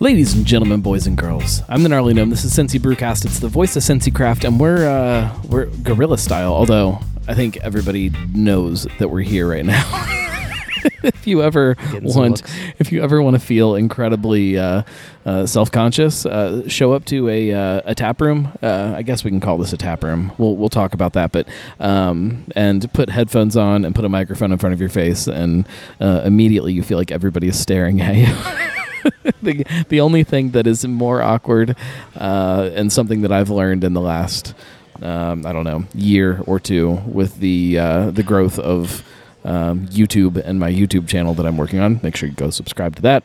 Ladies and gentlemen, boys and girls, I'm the gnarly gnome. This is Cincy Brewcast. It's the voice of Cincy Craft, and we're uh, we're gorilla style. Although I think everybody knows that we're here right now. if you ever Getting some want, looks. if you ever want to feel incredibly uh, uh, self-conscious, uh, show up to a uh, a tap room. Uh, I guess we can call this a tap room. We'll we'll talk about that, but um, and put headphones on and put a microphone in front of your face, and uh, immediately you feel like everybody is staring at you. the, the only thing that is more awkward uh, and something that I've learned in the last um, I don't know year or two with the uh, the growth of um, YouTube and my YouTube channel that I'm working on. Make sure you go subscribe to that.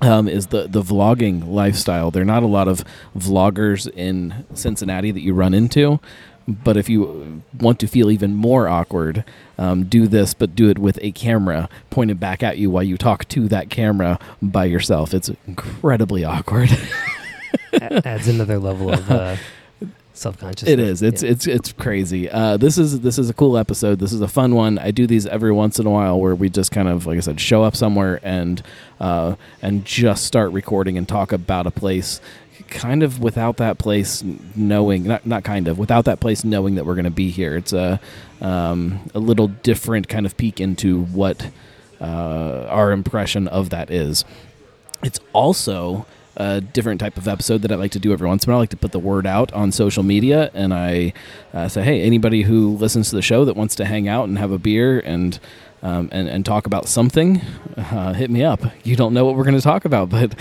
Um, is the the vlogging lifestyle? There are not a lot of vloggers in Cincinnati that you run into, but if you want to feel even more awkward, um, do this, but do it with a camera pointed back at you while you talk to that camera by yourself. It's incredibly awkward. Adds another level of uh, self consciousness. It is. It's it's it's crazy. Uh, this is this is a cool episode. This is a fun one. I do these every once in a while where we just kind of like I said, show up somewhere and uh, and just start recording and talk about a place. Kind of without that place knowing, not not kind of without that place knowing that we're going to be here. It's a um, a little different kind of peek into what uh, our impression of that is. It's also a different type of episode that I like to do every once in a while. I like to put the word out on social media, and I uh, say, "Hey, anybody who listens to the show that wants to hang out and have a beer and um, and, and talk about something, uh, hit me up. You don't know what we're going to talk about, but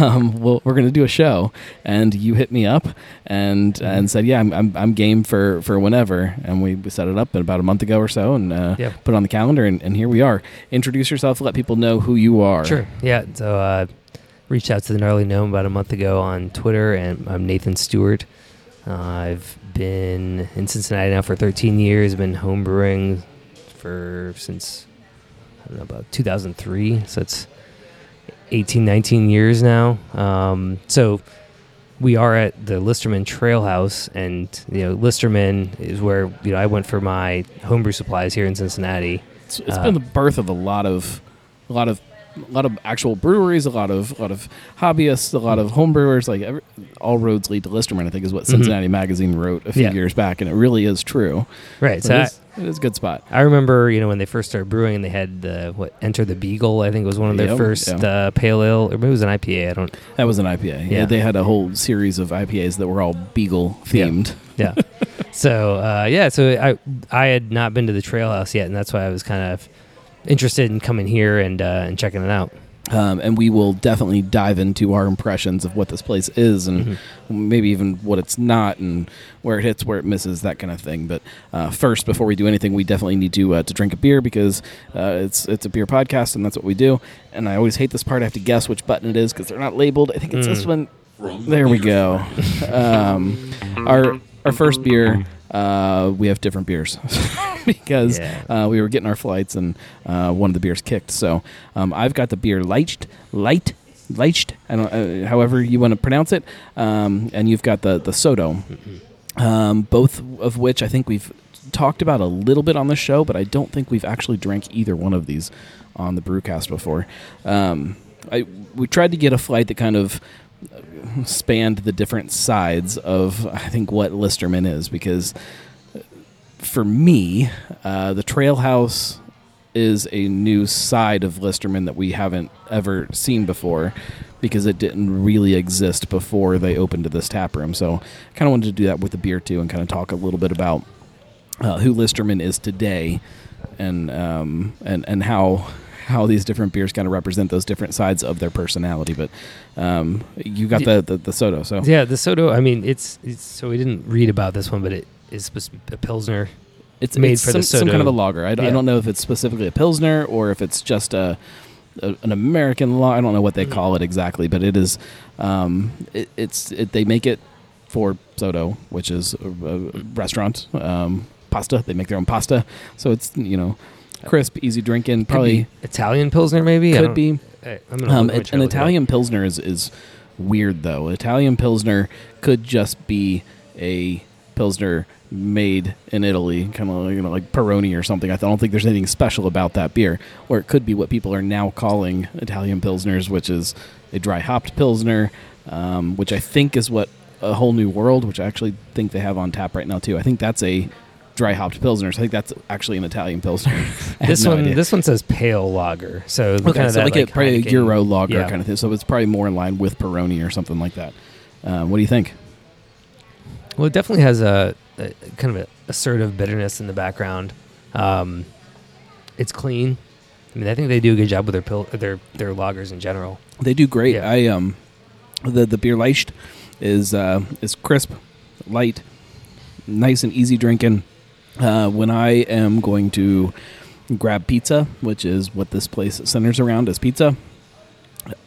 um, we'll, we're going to do a show, and you hit me up and and said, "Yeah, I'm, I'm, I'm game for for whenever," and we set it up about a month ago or so, and uh, Yeah. put it on the calendar, and, and here we are. Introduce yourself, let people know who you are. Sure. Yeah. So uh, reached out to the gnarly gnome about a month ago on Twitter, and I'm Nathan Stewart. Uh, I've been in Cincinnati now for 13 years. Been homebrewing for since know about 2003. So it's 18, 19 years now. Um, so we are at the Listermann Trail House, and you know Listermann is where you know I went for my homebrew supplies here in Cincinnati. It's, it's Uh, been the birth of a lot of, a lot of, a lot of actual breweries, a lot of, a lot of hobbyists, a lot of home brewers. Like every, all roads lead to Listermann. I think is what Cincinnati Magazine wrote a few Mm-hmm. Yeah. years back, and it really is true. Right. So So I, is, it is a good spot. I remember, you know, when they first started brewing and they had the what Enter the Beagle. I think was one of their Yep, first yeah. uh, pale ale, or maybe it was an IPA. I don't. That was an IPA. Yeah, Yeah. they had a whole series of IPAs that were all Beagle themed. Yeah. so uh, yeah, so I I had not been to the Trail House yet, and that's why I was kind of interested in coming here and uh, and checking it out. Um, and we will definitely dive into our impressions of what this place is and Mm-hmm. maybe even what it's not and where it hits, where it misses, that kind of thing. But uh, first, before we do anything, we definitely need to uh, to drink a beer because uh, it's it's a beer podcast and that's what we do. And I always hate this part. I have to guess which button it is because they're not labeled. I think it's this Mm. one. There we go. um, our our first beer. Uh, we have different beers because Yeah. uh, we were getting our flights and uh, one of the beers kicked. So um, I've got the beer Leicht, Light, Leicht, I don't, uh, however you want to pronounce it, um, and you've got the the Soto, um, both of which I think we've talked about a little bit on the show, but I don't think we've actually drank either one of these on the Brewcast before. Um, I we tried to get a flight that kind of spanned the different sides of I think what Listermann is because for me, uh, the Trail House is a new side of Listermann that we haven't ever seen before because it didn't really exist before they opened this tap room. So I kind of wanted to do that with the beer too and kind of talk a little bit about uh, who Listermann is today and um, and and how how these different beers kind of represent those different sides of their personality. But um, you got the, the the Soto, so Yeah, the Soto. I mean, it's, it's so we didn't read about this one, but it is supposed to be a pilsner. it's made it's for some, the some kind of a Soto. lager. I, d- I Yeah. don't know if it's specifically a pilsner or if it's just a, a an American law. I don't know what they Mhm. call it exactly, but it is. Um, it, it's it, they make it for Soto, which is a, a restaurant um, pasta. They make their own pasta, so it's you know crisp, easy drinking. Probably Italian pilsner, maybe. Could be. I'm Um, it- an. Italian pilsner is, is weird though. Italian pilsner could just be a pilsner made in Italy, kind of you know like Peroni or something. I don't think there's anything special about that beer, or it could be what people are now calling Italian pilsners, which is a dry hopped pilsner, um, which I think is what a whole new world, which I actually think they have on tap right now too. I think that's a dry hopped pilsner. I think that's actually an Italian pilsner. This no one, idea. this one says pale lager, so Okay, kind of so that, like, a, probably a Euro lager yeah. kind of thing. So it's probably more in line with Peroni or something like that. Uh, what do you think? Well, it definitely has a, a kind of a assertive bitterness in the background. Um, it's clean. I mean, I think they do a good job with their pil- their their lagers in general. They do great. Yeah. I um, the the beer leicht is uh, is crisp, light, nice and easy drinking. Uh, when I am going to grab pizza, which is what this place centers around as pizza,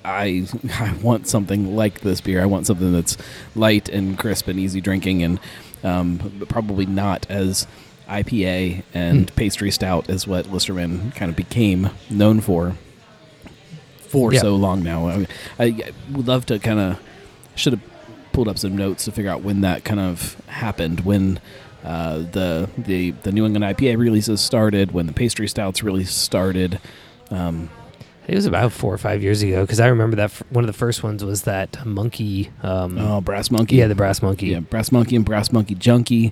I I want something like this beer. I want something that's light and crisp and easy drinking, and um, probably not as IPA and Hmm. pastry stout as what Listermann kind of became known for for Yeah. so long now. I, I would love to kind of should have pulled up some notes to figure out when that kind of happened when. Uh, the the the New England IPA releases started when the pastry stouts really started. Um, It was about four or five years ago because I remember that f- one of the first ones was that monkey. Um, oh, Brass Monkey. yeah, the brass monkey. yeah, Brass Monkey and Brass Monkey Junkie.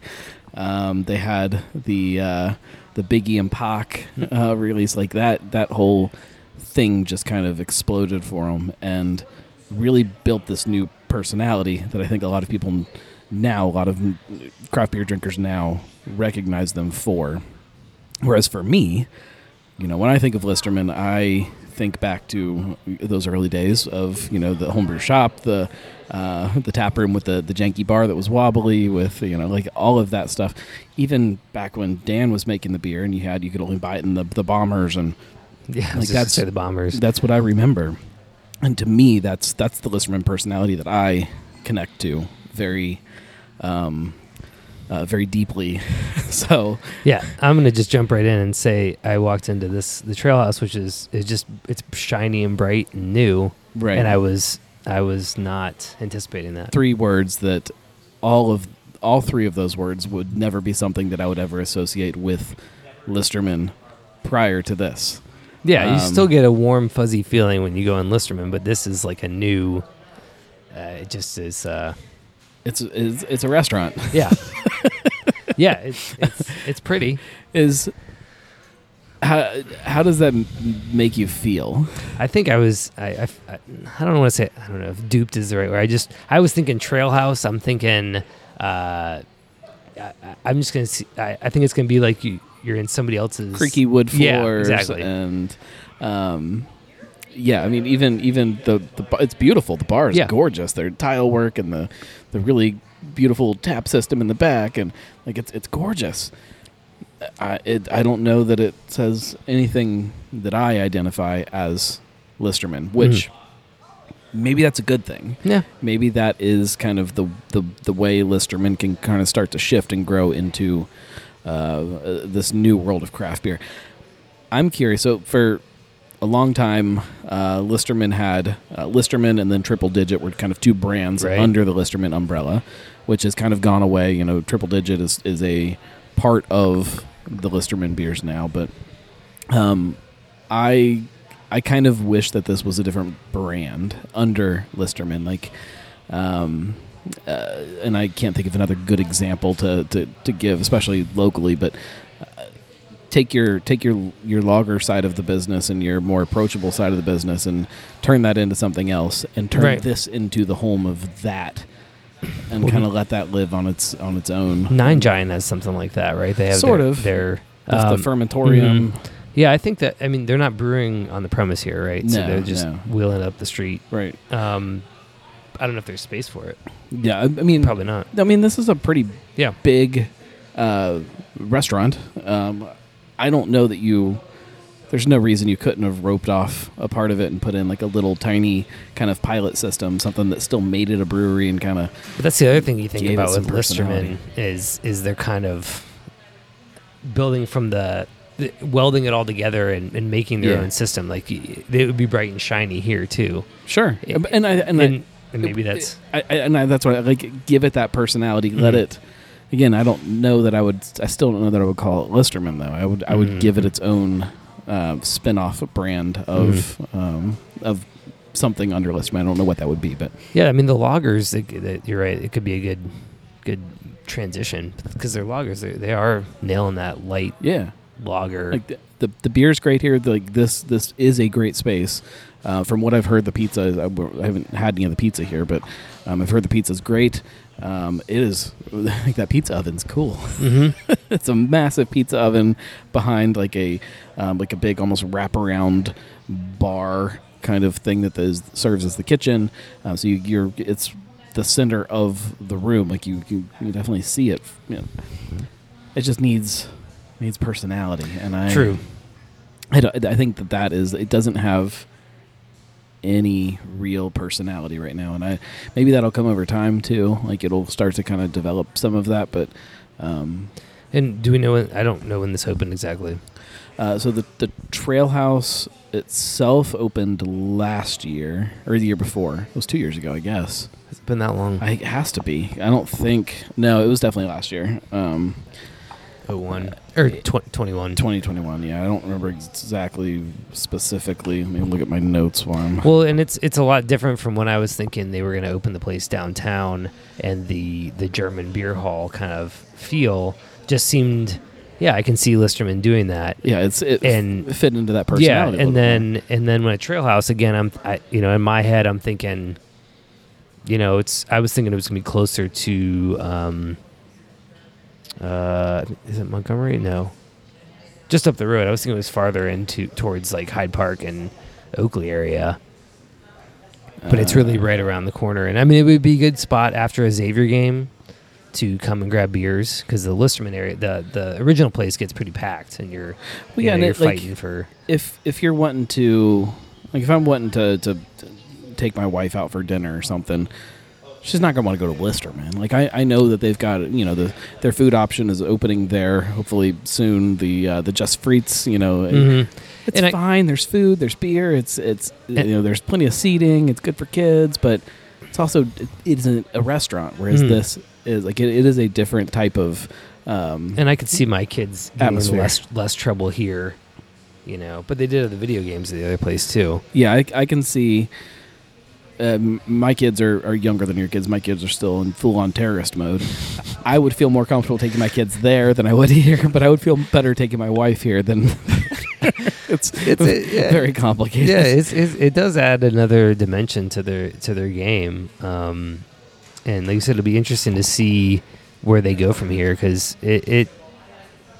Um, they had the uh, the Biggie and Pac uh, release like that. That whole thing just kind of exploded for them and really built this new personality that I think a lot of people now, a lot of craft beer drinkers now recognize them for. Whereas for me, you know, when I think of Listermann, I think back to those early days of you know the homebrew shop, the uh, the tap room with the the janky bar that was wobbly, with you know like all of that stuff. Even back when Dan was making the beer, and you had you could only buy it in the the bombers, and yeah. Like that's- say the bombers. that's what I remember. And to me, that's that's the Listermann personality that I connect to very, um, uh, very deeply. so Yeah, I'm gonna just jump right in and say I walked into this the trail house, which is is just it's shiny and bright and new, right, and I was I was not anticipating that. three words that all of all three of those words would never be something that I would ever associate with Listermann prior to this. Yeah, you Um, still get a warm fuzzy feeling when you go in Listermann, but this is like a new. Uh, it just is. Uh, It's it's, it's a restaurant. yeah, yeah. It's it's it's pretty. Is how how does that make you feel? I think I was I I, I don't want to say I don't know if duped is the right word. I just I was thinking Trail House. I'm thinking. Uh, I, I'm just gonna see. I, I think it's gonna be like you. You're in somebody else's creaky wood floors Yeah, exactly. and um yeah i mean even even the, the bar- it's beautiful the bar is Yeah. gorgeous their tile work and the the really beautiful tap system in the back and like it's it's gorgeous i it, i don't know that it says anything that i identify as listermann which maybe that's a good thing Yeah, maybe that is kind of the the, the way Listermann can kind of start to shift and grow into uh, this new world of craft beer. I'm curious. So for a long time, uh, Listermann had uh, Listermann and then Triple Digit were kind of two brands Right. under the Listermann umbrella, which has kind of gone away. You know, Triple Digit is is a part of the Listermann beers now, but um, I I kind of wish that this was a different brand under Listermann, like. Um, uh, and I can't think of another good example to, to, to give, especially locally. But take your take your your lager side of the business and your more approachable side of the business, and turn that into something else, and turn Right. this into the home of that, and kind of let that live on its on its own. Nine Giant has something like that, right? They have Sort their, of. their um, the fermentorium, Yeah, I think that. I mean, they're not brewing on the premise here, right? so they're just no. wheeling up the street. right? Um, I don't know if there's space for it. Yeah, I, I mean, Probably not. I mean, this is a pretty Yeah. big uh, restaurant. Um, I don't know that you. There's no reason you couldn't have roped off a part of it and put in like a little tiny kind of pilot system, something that still made it a brewery and kind of But that's the other thing you think about with. Listermann is is they're kind of building from the, welding it all together and, and making their Yeah. own system. Like they would be bright and shiny here too. sure. It- and I and, And, I, and maybe that's I, and I, that's why I like give it that personality. Let Mhm. it again, I don't know that I would. I still don't know that I would call it Listermann though. I would. I would Mm. give it its own uh, spin-off brand of Mm-hmm. um, of something under Listermann. I don't know what that would be, but Yeah, I mean the lagers. You're right. It could be a good, good transition because they're lagers. They they are nailing that light yeah, lager. like the, the the beer's great here. Like this this is a great space. Uh, from what I've heard, the pizza. Is, I, I haven't had any of the pizza here, but um, I've heard the pizza's great. Um, it is like that pizza oven's cool. mm-hmm. it's a massive pizza oven behind like a um, like a big almost wraparound bar kind of thing that is, serves as the kitchen. Um, so you, you're it's the center of the room. Like you you, you definitely see it. You know, it just needs needs personality, and I True. I, I think that that is it doesn't have any real personality right now and i maybe that'll come over time too like it'll start to kind of develop some of that but um And do we know? When, I don't know when this opened exactly. Uh, so the the Trail House itself opened last year or the year before. It was two years ago, I guess. It's been that long? I, it has to be. I don't think. No, it was definitely last year. Um, Oh one or tw- twenty one. 2021. Yeah, I don't remember exactly specifically. Let me look at my notes while I'm. Well, and it's it's a lot different from when I was thinking they were going to open the place downtown and the the German beer hall kind of feel just seemed. Yeah, I can see Listermann doing that. yeah, it's it and- f- fit into that personality. a and little bit then and then when a Trail House again, I'm I, you know in my head I'm thinking, you know, it's I was thinking it was gonna be closer to, um, uh, is it Montgomery? No, just up the road. I was thinking it was farther into towards like Hyde Park and Oakley area, but it's really Uh, right around the corner. And I mean, it would be a good spot after a Xavier game to come and grab beers because the Listermann area, the the original place gets pretty packed, and you're Well, you yeah, know, and you're it, like, fighting for. if if you're wanting to like if I'm wanting to, to to take my wife out for dinner or something, she's not gonna want to go to Lister, man. Like I, I know that they've got you know the their food option is opening there hopefully soon. The uh, the Just Frites, you know, Mhm. it's And I- fine. there's food, there's beer, it's it's you know there's plenty of seating. It's good for kids, but it's also it, isn't a restaurant. Whereas Mhm. this is like it, it is a different type of. Um, And I could see my kids getting less less trouble here, you know. But they did have the video games at the other place too. Yeah, I, I can see. Um, my kids are, are younger than your kids. My kids are still in full on terrorist mode. I would feel more comfortable taking my kids there than I would here, but I would feel better taking my wife here than. it's It's a- yeah. very complicated. Yeah, it's, it's, it does add another dimension to their to their game. Um, and like you said, it'll be interesting to see where they go from here because it, it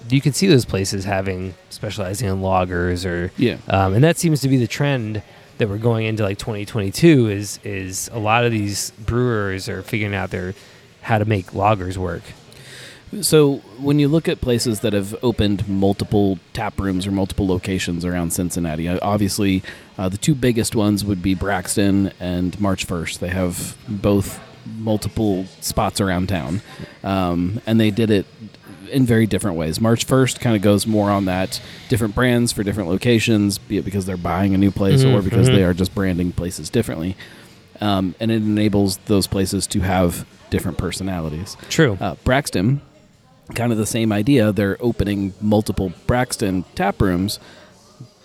you can see those places having specializing in lagers or yeah. um, and that seems to be the trend that we're going into like 2022 is is a lot of these brewers are figuring out their how to make lagers work. So when you look at places that have opened multiple tap rooms or multiple locations around Cincinnati, uh, obviously uh, the two biggest ones would be Braxton and March First. They have both multiple spots around town, um, and they did it in very different ways. March First kind of goes more on that different brands for different locations, be it because they're buying a new place or Mhm, because mhm. they are just branding places differently, um, and it enables those places to have different personalities. True. Uh, Braxton, kind of the same idea. They're opening multiple Braxton tap rooms,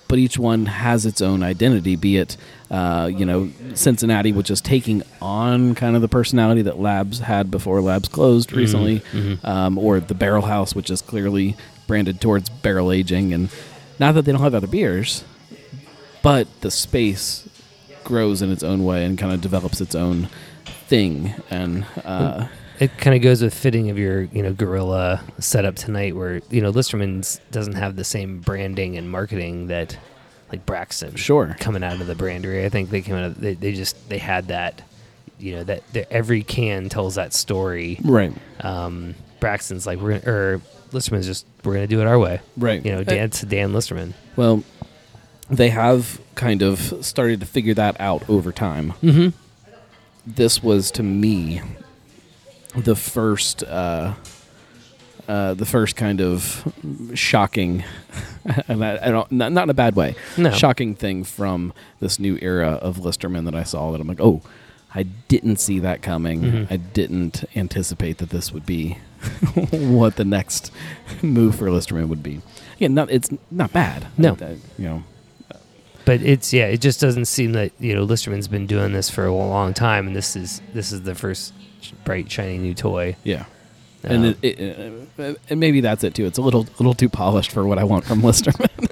but each one has its own identity. Be it, uh, you know, Cincinnati, which is taking on kind of the personality that Labs had before Labs closed recently, mhm. um, or the Barrel House, which is clearly branded towards barrel aging. And not that they don't have other beers, but the space grows in its own way and kind of develops its own thing. And uh, it kind of goes with fitting of your you know gorilla setup tonight where you know listermann's doesn't have the same branding and marketing that like braxton sure. coming out of the brandery i think they came out of they, they just they had that you know that that every can tells that story Right. um braxton's like we're gonna or listermann's just we're gonna do it our way Right. you know dan to dan listermann Well, they have kind of started to figure that out over time. mm-hmm This was to me the first, uh, uh, the first kind of shocking, and I, I don't not, not in a bad way, no shocking thing from this new era of Listermann that I saw. That I'm like, oh, I didn't see that coming. Mhm. I didn't anticipate that this would be what the next move for Listermann would be. Yeah, not it's not bad. No. You know, But it's yeah, it just doesn't seem that you know Listermann's been doing this for a long time, and this is this is the first bright shiny new toy. yeah. And Um, it, it, uh, and maybe that's it too. It's a little little too polished for what I want from Listermann.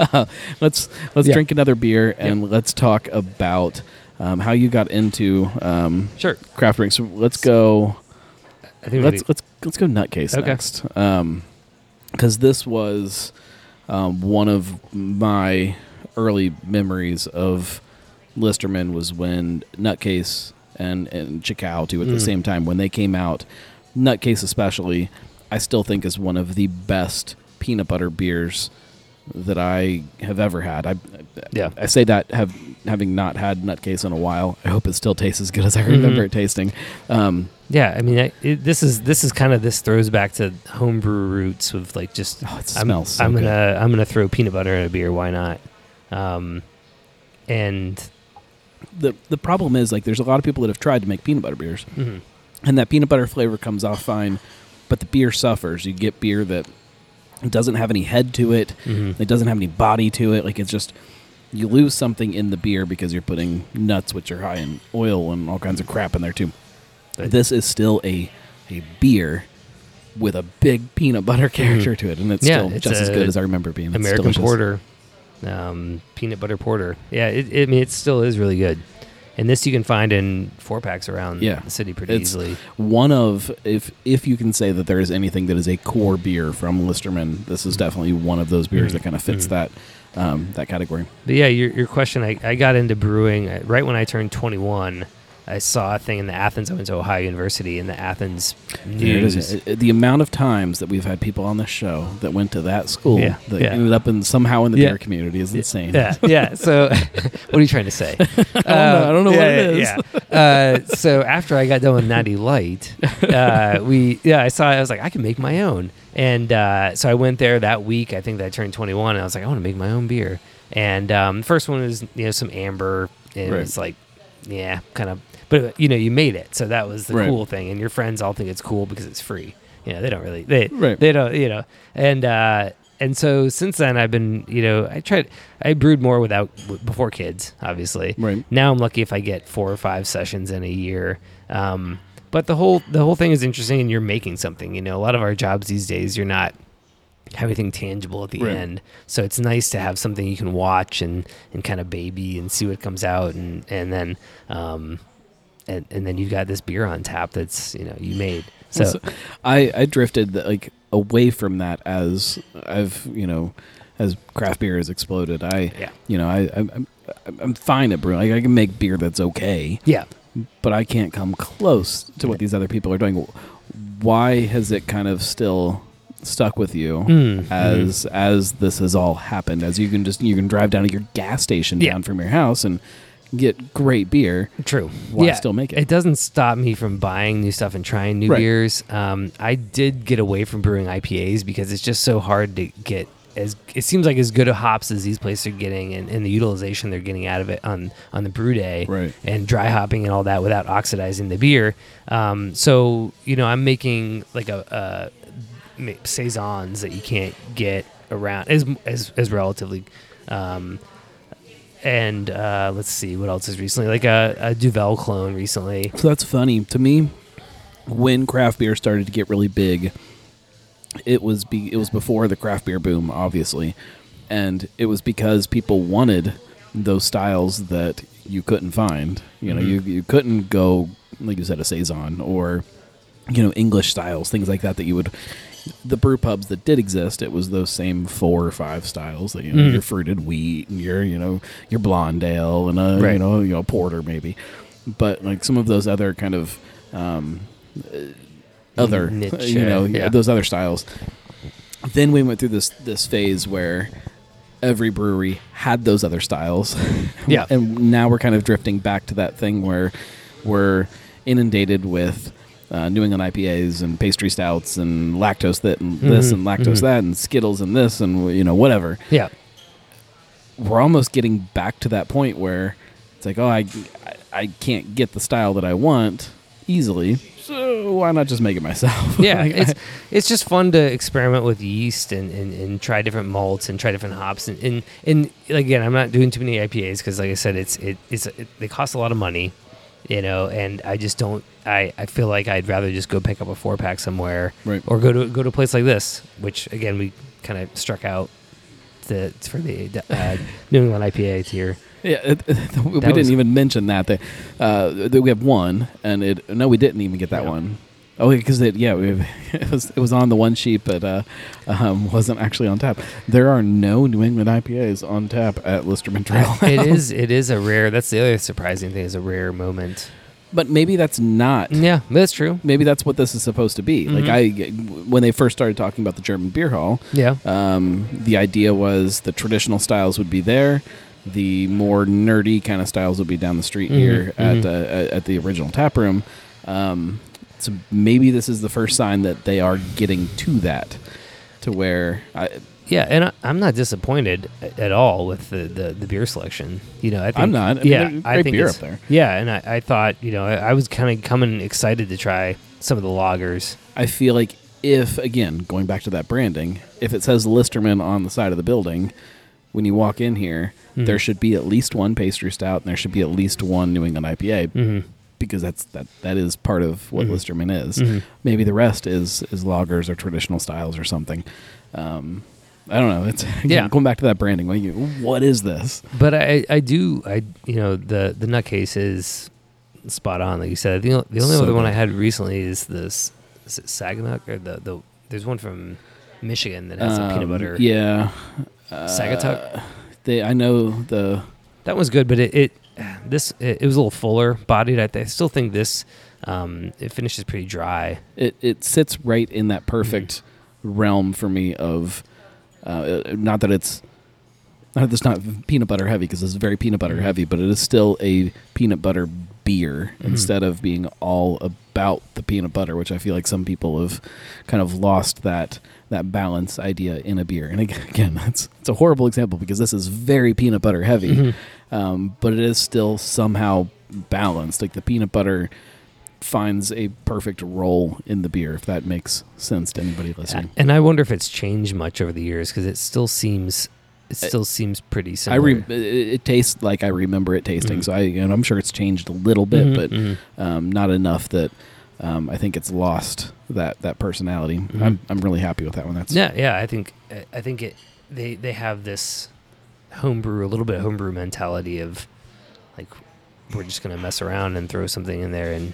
uh, let's let's Yeah. drink another beer and let's talk about um, how you got into um, sure, craft drinks. So let's go. I think let's let's let's go nutcase Okay. next. Um, because this was um, one of my early memories of Listermann was when Nutcase and and Chicao too at the Mm. same time when they came out. Nutcase especially, I still think is one of the best peanut butter beers that I have ever had. I Yeah. I say that have having not had Nutcase in a while. I hope it still tastes as good as I Mhm. remember it tasting. Um, Yeah, I mean, I, it, this is this is kind of this throws back to homebrew roots with like just oh, it I'm, smells so I'm good. gonna I'm gonna throw peanut butter in a beer. Why not? Um, and the the problem is like there's a lot of people that have tried to make peanut butter beers mhm, and that peanut butter flavor comes off fine but the beer suffers you get beer that doesn't have any head to it mhm. it doesn't have any body to it like it's just you lose something in the beer because you're putting nuts which are high in oil and all kinds of crap in there too But- this is still a a beer with a big peanut butter character to it and it's Yeah, still it's just as good as i remember being It's American delicious. porter, um, peanut butter porter. Yeah, it, it, I mean, it still is really good. And this you can find in four packs around Yeah, the city pretty it's- easily. one of if if you can say that there is anything that is a core beer from Listermann, this is definitely one of those beers Mhm. that kind of fits Mhm. that um, that category. But yeah, your, your question, I, I got into brewing uh, right when I turned 21. I saw a thing in the Athens. I went to Ohio University in the Athens There it news. Uh, The amount of times that we've had people on this show that went to that school Yeah, that yeah. ended up in somehow in the Yeah. beer community is insane. Yeah, yeah. So, what are you trying to say? I don't know. I don't know what it is. Yeah. Uh, so after I got done with Natty Light, uh, we yeah, I saw. I was like, I can make my own, and uh, so I went there that week. I think that I turned 21, and I was like, I want to make my own beer. And um, first one was you know some amber, and Right. it was like, yeah, kind of. But you know, you made it, so that was the Right. cool thing. And your friends all think it's cool because it's free. You know, they don't really they Right. they don't you know and uh and so since then i've been you know i tried i brewed more without before kids obviously Right. now i'm lucky if i get four or five sessions in a year um but the whole the whole thing is interesting and you're making something you know a lot of our jobs these days you're not have anything tangible at the Right. end so it's nice to have something you can watch and and kind of baby and see what comes out and and then um and, and then you've got this beer on tap that's you know you made so So I I drifted the, like away from that as I've you know as craft beer has exploded. I yeah you know I I'm, I'm, fine at brewing. Like, I can make beer that's okay. yeah but I can't come close to what these other people are doing. Why has it kind of still stuck with you Mm, as as this has all happened? As you can just you can drive down to your gas station Yeah. down from your house and get great beer. True. Why yeah, still make it? It doesn't stop me from buying new stuff and trying new Right. beers. Um, I did get away from brewing IPAs because it's just so hard to get as it seems like as good a hops as these places are getting and, and the utilization they're getting out of it on on the brew day Right. and dry hopping and all that without oxidizing the beer. Um, so you know I'm making like a, a saisons that you can't get around as as, as relatively. Um, and uh, let's see what else is recently like a, a Duvel clone recently. So that's funny to me. When craft beer started to get really big, it was be, it was before the craft beer boom, obviously, and it was because people wanted those styles that you couldn't find. You know, Mhm. you you couldn't go like you said a saison or you know English styles, things like that that you would. The brew pubs that did exist, it was those same four or five styles that you know Mhm. your fruited wheat and your you know your blonde ale and a you know you know porter maybe, but like some of those other kind of um, uh, other Niche, you know uh, yeah. those other styles. Then we went through this this phase where every brewery had those other styles. Yeah. and now we're kind of drifting back to that thing where we're inundated with uh, New England IPAs and pastry stouts and lactose that and this Mhm, and lactose mhm. that and Skittles and this and you know whatever. Yeah, We're almost getting back to that point where it's like, oh, I I can't get the style that I want easily. So why not just make it myself? yeah, it's it's just fun to experiment with yeast and, and, and try different malts and try different hops and and, and again, I'm not doing too many IPAs because, like I said, it's it, it's it, they cost a lot of money, you know, and I just don't. I, I feel like I'd rather just go pick up a four pack somewhere Right. or go to go to a place like this, which again we kind of struck out to, for the uh, New England IPA tier. Yeah, it, we That didn't even mention that. They, uh, that we have one, and it. No, we didn't even get that Yeah. one. Oh, because it. Yeah, we, it was it was on the one sheet, but uh, um, wasn't actually on tap. There are no New England IPAs on tap at Listermann Trail. it is it is a rare. That's the other surprising thing is a rare moment. but maybe that's not. Yeah, that's true. Maybe that's what this is supposed to be. Like Mhm. I, when they first started talking about the German beer hall, Yeah. um, the idea was the traditional styles would be there. The more nerdy kind of styles would be down the street Mhm, here at mhm. uh, at at the original tap room. Um, so maybe this is the first sign that they are getting to that, to where I, Yeah, and I, I'm not disappointed at all with the, the, the beer selection. You know, I think I'm not. I yeah, they're I great think beer up there. Yeah, and I, I thought you know I, I was kind of coming excited to try some of the lagers. I feel like if again going back to that branding, if it says Listermann on the side of the building, when you walk in here, Mhm. there should be at least one pastry stout and there should be at least one New England IPA Mm-hmm. Because that's that that is part of what Mhm. Listermann is. Mhm. Maybe the rest is is lagers or traditional styles or something. Um, I don't know. It's again, Yeah. going back to that branding. What, is this? But I I do I you know the the nutcase is spot on like you said. The, the only So other one. I had recently is this is it Sagamuk or the the there's one from Michigan that has a peanut Um, butter. Yeah, Saugatuck? Uh, They I know the That was good, but it, it this it, it was a little fuller bodied. I, th- I still think this um, it finishes pretty dry. it it sits right in that perfect realm for me of uh, not that it's not that it's not peanut butter heavy because it's very peanut butter Mhm. heavy, but it is still a peanut butter beer Mhm. instead of being all about the peanut butter, which I feel like some people have kind of lost that that balance idea in a beer. And again, that's it's a horrible example because this is very peanut butter heavy, Mhm. Um, but it is still somehow balanced. Like the peanut butter finds a perfect role in the beer, if that makes sense to anybody listening. And I wonder if it's changed much over the years because it still seems it still seems pretty I re- it, tastes like I remember it tasting, Mhm. so I and I'm sure it's changed a little bit, Mhm, but mhm. um, not enough that um, I think it's lost that that personality. Mhm. I'm I'm really happy with that one. That's yeah, yeah. I think I think it they they have this homebrew a little bit of homebrew mentality of like we're just gonna mess around and throw something in there and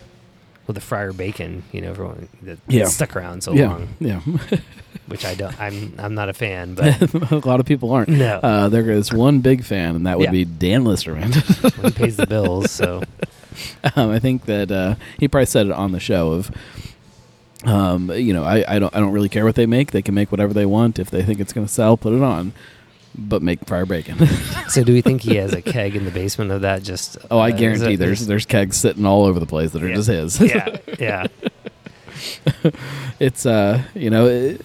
with the Friar Bacon, you know, everyone that Yeah. stuck around so yeah, long, yeah. which I don't. I'm I'm not a fan, but a lot of people aren't. no, Uh, there is one big fan, and that would Yeah. be Dan Listermann. he pays the bills. So um, I think that uh, he probably said it on the show of, um, you know, I, I don't I don't really care what they make. They can make whatever they want. If they think it's going to sell, put it on, but make Friar Bacon. so do we think he has a keg in the basement of that? Just oh, I uh, guarantee that- there's there's kegs sitting all over the place that are Yeah. just his. yeah, yeah. it's uh, you know. It,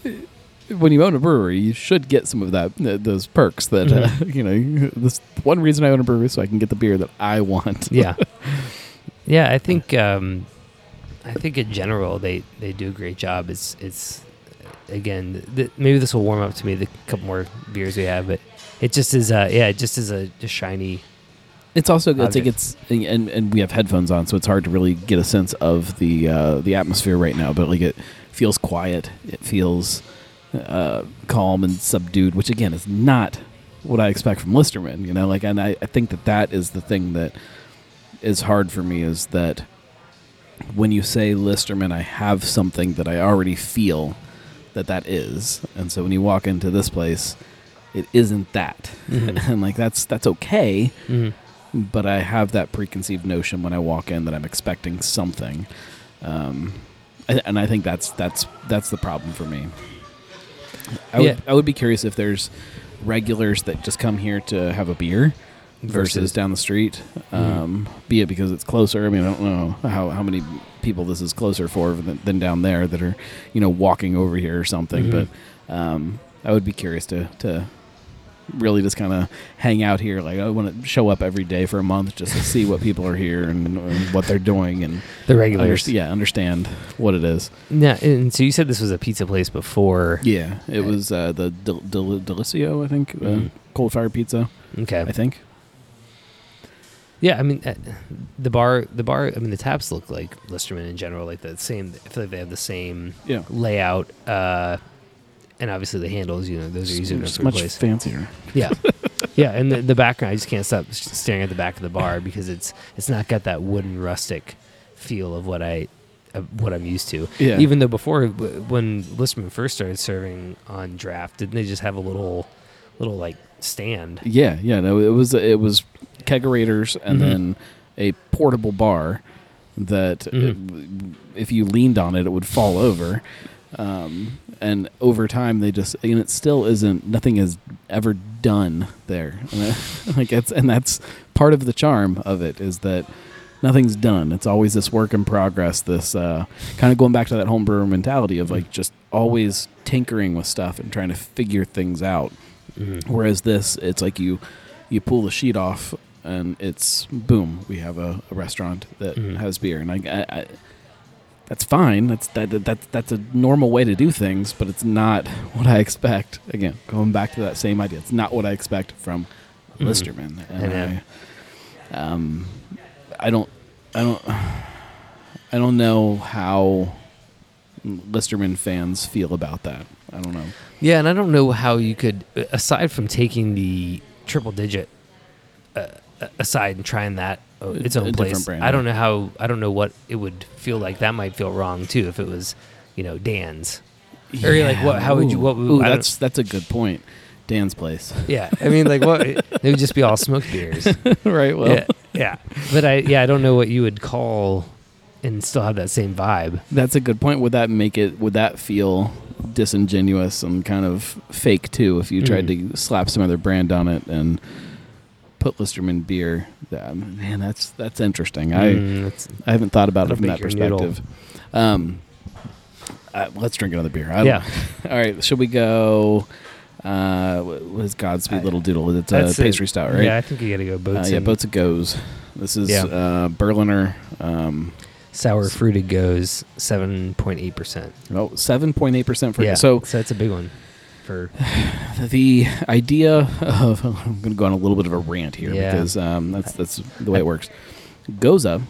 when you own a brewery, you should get some of that uh, those perks that uh, Mhm. you know. This one reason I own a brewery so I can get the beer that I want. yeah yeah i think um i think in general they they do a great job it's it's again th- maybe this will warm up to me the couple more beers we have but it just is uh yeah it just is a, a shiny It's also it's like it's and and we have headphones on, so it's hard to really get a sense of the uh, the atmosphere right now. But like it feels quiet, it feels uh, calm and subdued, which again is not what I expect from Listermann. You know, like and I, I think that that is the thing that is hard for me is that when you say Listermann, I have something that I already feel that that is, and so when you walk into this place, it isn't that, Mhm. and like that's that's okay Mhm. but I have that preconceived notion when I walk in that I'm expecting something, um, and, I think that's that's that's the problem for me. I would Yeah. I would be curious if there's regulars that just come here to have a beer versus, Versus- down the street, Mhm. um, be it because it's closer. I mean, I don't know how, how many people this is closer for than, than down there that are you know walking over here or something, Mhm. but um, I would be curious to to really just kind of hang out here. Like I want to show up every day for a month just to see what people are here and, and what they're doing and The regulars. underst- yeah, understand what it is. Yeah, and so you said this was a pizza place before. Yeah, it was uh, the Del- Del- Delicio, I think, uh, Mhm. cold fire pizza. Okay. I think. Yeah, I mean, uh, the bar, the bar. I mean, the taps look like Listermann in general, like the same. I feel like they have the same Yeah, layout, uh, and obviously the handles. You know, those are easier to much replace. fancier. Yeah, yeah, and the, the background. I just can't stop staring at the back of the bar because it's it's not got that wooden rustic feel of what I what I'm used to. Yeah, Even though before, when Listermann first started serving on draft, didn't they just have a little, little like stand? Yeah, yeah. No, it was it was kegerators and Mhm. then a portable bar that Mhm. uh, if you leaned on it, it would fall over. Um, and over time, they just and it still isn't. Nothing is ever done there. And like it's and that's part of the charm of it is that nothing's done. It's always this work in progress. This uh, kind of going back to that homebrewer mentality of like just always tinkering with stuff and trying to figure things out. Mhm. Whereas this, it's like you you pull the sheet off and it's boom, we have a, a restaurant that Mhm. has beer, and I, I, I that's fine. That's that, that that that's a normal way to do things, but it's not what I expect. Again, going back to that same idea, it's not what I expect from Mhm. Listermann, and. I, um, I don't, I don't, I don't know how Listermann fans feel about that. I don't know. Yeah, and I don't know how you could, aside from taking the triple digit uh, aside and trying that uh, its own different place, brand, I don't know how. I don't know what it would feel like. That might feel wrong too if it was, you know, Dan's. Or you're like, what- how would you- what would- Ooh, that's that's a good point. Dan's place. Yeah, I mean, like what? It would just be all smoked beers. right. Well, yeah, yeah. But I, yeah, I don't know what you would call and still have that same vibe. that's a good point. Would that make it? Would that feel disingenuous and kind of fake too? If you tried Mm. to slap some other brand on it and put Listermann beer, that, man, that's that's interesting. I Mm, that's- I haven't thought about it from that make your noodle. perspective. Um, uh, let's drink another beer. I, yeah, All right. Should we go? Uh, what is Godspeed I- Little Doodle? It's a it. pastry stout, right? Yeah, I think you got to go boats. Uh, yeah, boats it goes. This is Yeah. uh, Berliner. Um, sour fruited gose seven point eight percent. oh, seven point eight percent for Yeah, so so that's a big one for the idea of I'm going to go on a little bit of a rant here Yeah. because um, that's that's the way it works. Gose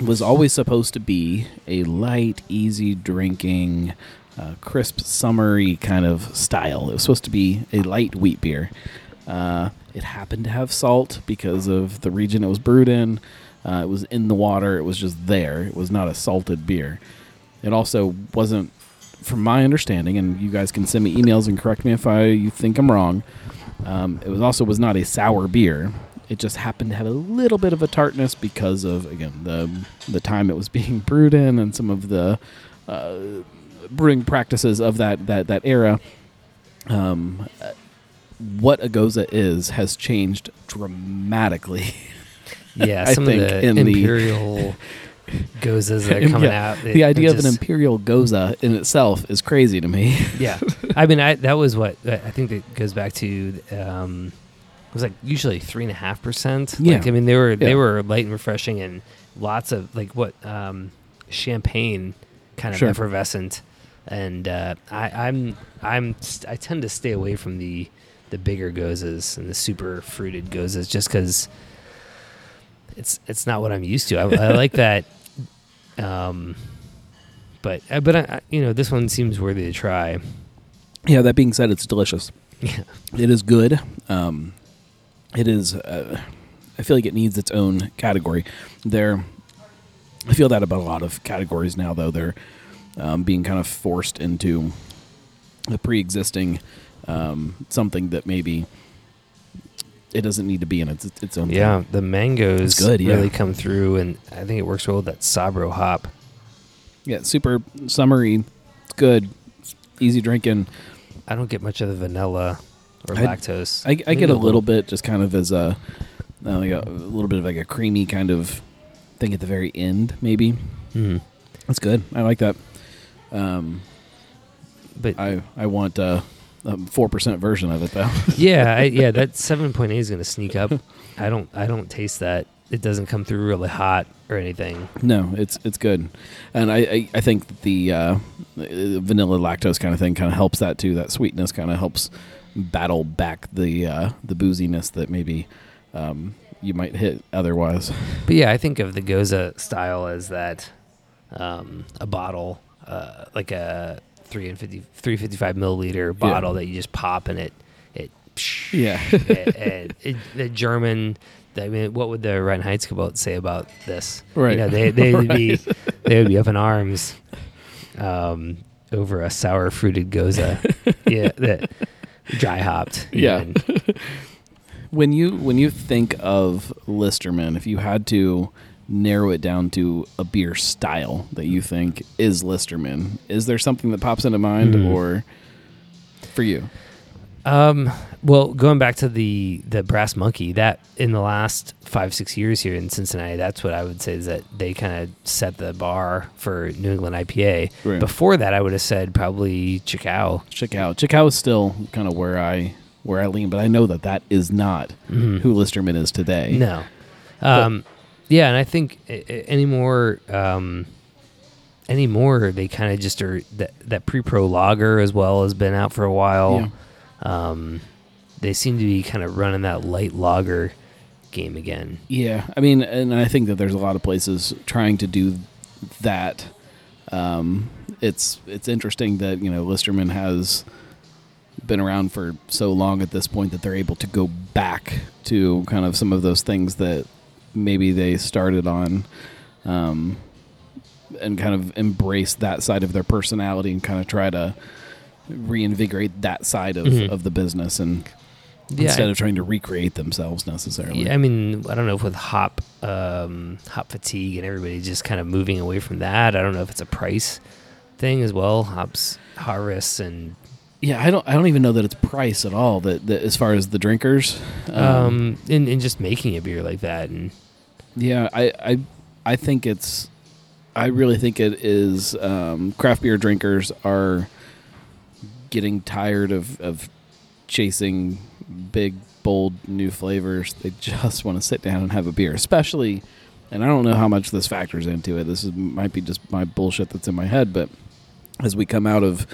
was always supposed to be a light, easy drinking, uh, crisp, summery kind of style. It was supposed to be a light wheat beer. Uh, it happened to have salt because of the region it was brewed in. Uh, it was in the water. It was just there. It was not a salted beer. It also wasn't, from my understanding, and you guys can send me emails and correct me if I you think I'm wrong. Um, it was also was not a sour beer. It just happened to have a little bit of a tartness because of again the the time it was being brewed in and some of the uh, brewing practices of that that that era. Um, what a gose is has changed dramatically. yeah I think the in the- imperial goses that are coming Yeah, out. the it- idea it of an imperial gose in itself is crazy to me. yeah, I mean, I that was what I think that goes back to. Um, it was like usually three and a half percent. Yeah. Like, I mean, they were they were light and refreshing, and lots of like what um, champagne kind of Sure. effervescent. And uh, I, I'm I'm st- I tend to stay away from the the bigger goses and the super fruited goses just because it's it's not what I'm used to. I, I like that. Um, but uh, but I, I- you know this one seems worthy to try. Yeah, that being said, it's delicious. Yeah. It is good. Um, it is. Uh, I feel like it needs its own category. There, I feel that about a lot of categories now. Though they're um, being kind of forced into a pre-existing um, something that maybe it doesn't need to be in its its own. thing. Yeah, the mangoes good, yeah. really come through, and I think it works well with that Sabro hop. yeah, super summery. It's good. It's easy drinking. I don't get much of the vanilla or I- lactose. I, I get a little bit just kind of as a, uh, like a, a little bit of like a creamy kind of thing at the very end, maybe. Mhm. That's good. I like that. Um, But I I want uh, four percent version of it though. yeah, I, yeah, that seven point eight is going to sneak up. I don't, I don't taste that. It doesn't come through really hot or anything. No, it's it's good, and I I, I think the uh, vanilla lactose kind of thing kind of helps that too. That sweetness kind of helps battle back the uh, the booziness that maybe um, you might hit otherwise. But yeah, I think of the Gose style as that um, a bottle, uh, like a 350, 355 milliliter bottle that you just pop and it it Yeah. and, and it, the German. I mean, what would the Reinheitsgebot say about this? Right. You know, they they would be they would be up in arms um, over a sour fruited gose. yeah, that dry hopped. Yeah. when you when you think of Listermann, if you had to narrow it down to a beer style that you think is Listermann, is there something that pops into mind, Mhm. or for you? Um, well, going back to the the brass monkey, that in the last five six years here in Cincinnati, that's what I would say is that they kind of set the bar for New England IPA. Right. Before that, I would have said probably Chicao. Chicao. Chicao is still kind of where I where I lean, but I know that that is not Mhm. who Listermann is today. No. Um, yeah, and I think anymore, um, anymore they kind of just are that that pre pro lager as well has been out for a while. Um, they seem to be kind of running that light lager game again. Yeah, I mean, and I think that there's a lot of places trying to do that. Um, it's it's interesting that you know Listermann has been around for so long at this point that they're able to go back to kind of some of those things that maybe they started on, um, and kind of embrace that side of their personality and kind of try to reinvigorate that side of, Mhm. of the business and Yeah, instead I- of trying to recreate themselves necessarily. Yeah, I mean, I don't know if with hop, um, hop fatigue and everybody just kind of moving away from that. I don't know if it's a price thing as well. Hops harvests and Yeah, I don't. I don't even know that it's price at all. That, that as far as the drinkers, um, and, and just making a beer like that and yeah, I, I, I think it's. I really think it is. Um, craft beer drinkers are getting tired of of chasing big, bold new flavors. They just want to sit down and have a beer, especially. And I don't know how much this factors into it. This is, might be just my bullshit that's in my head, but as we come out of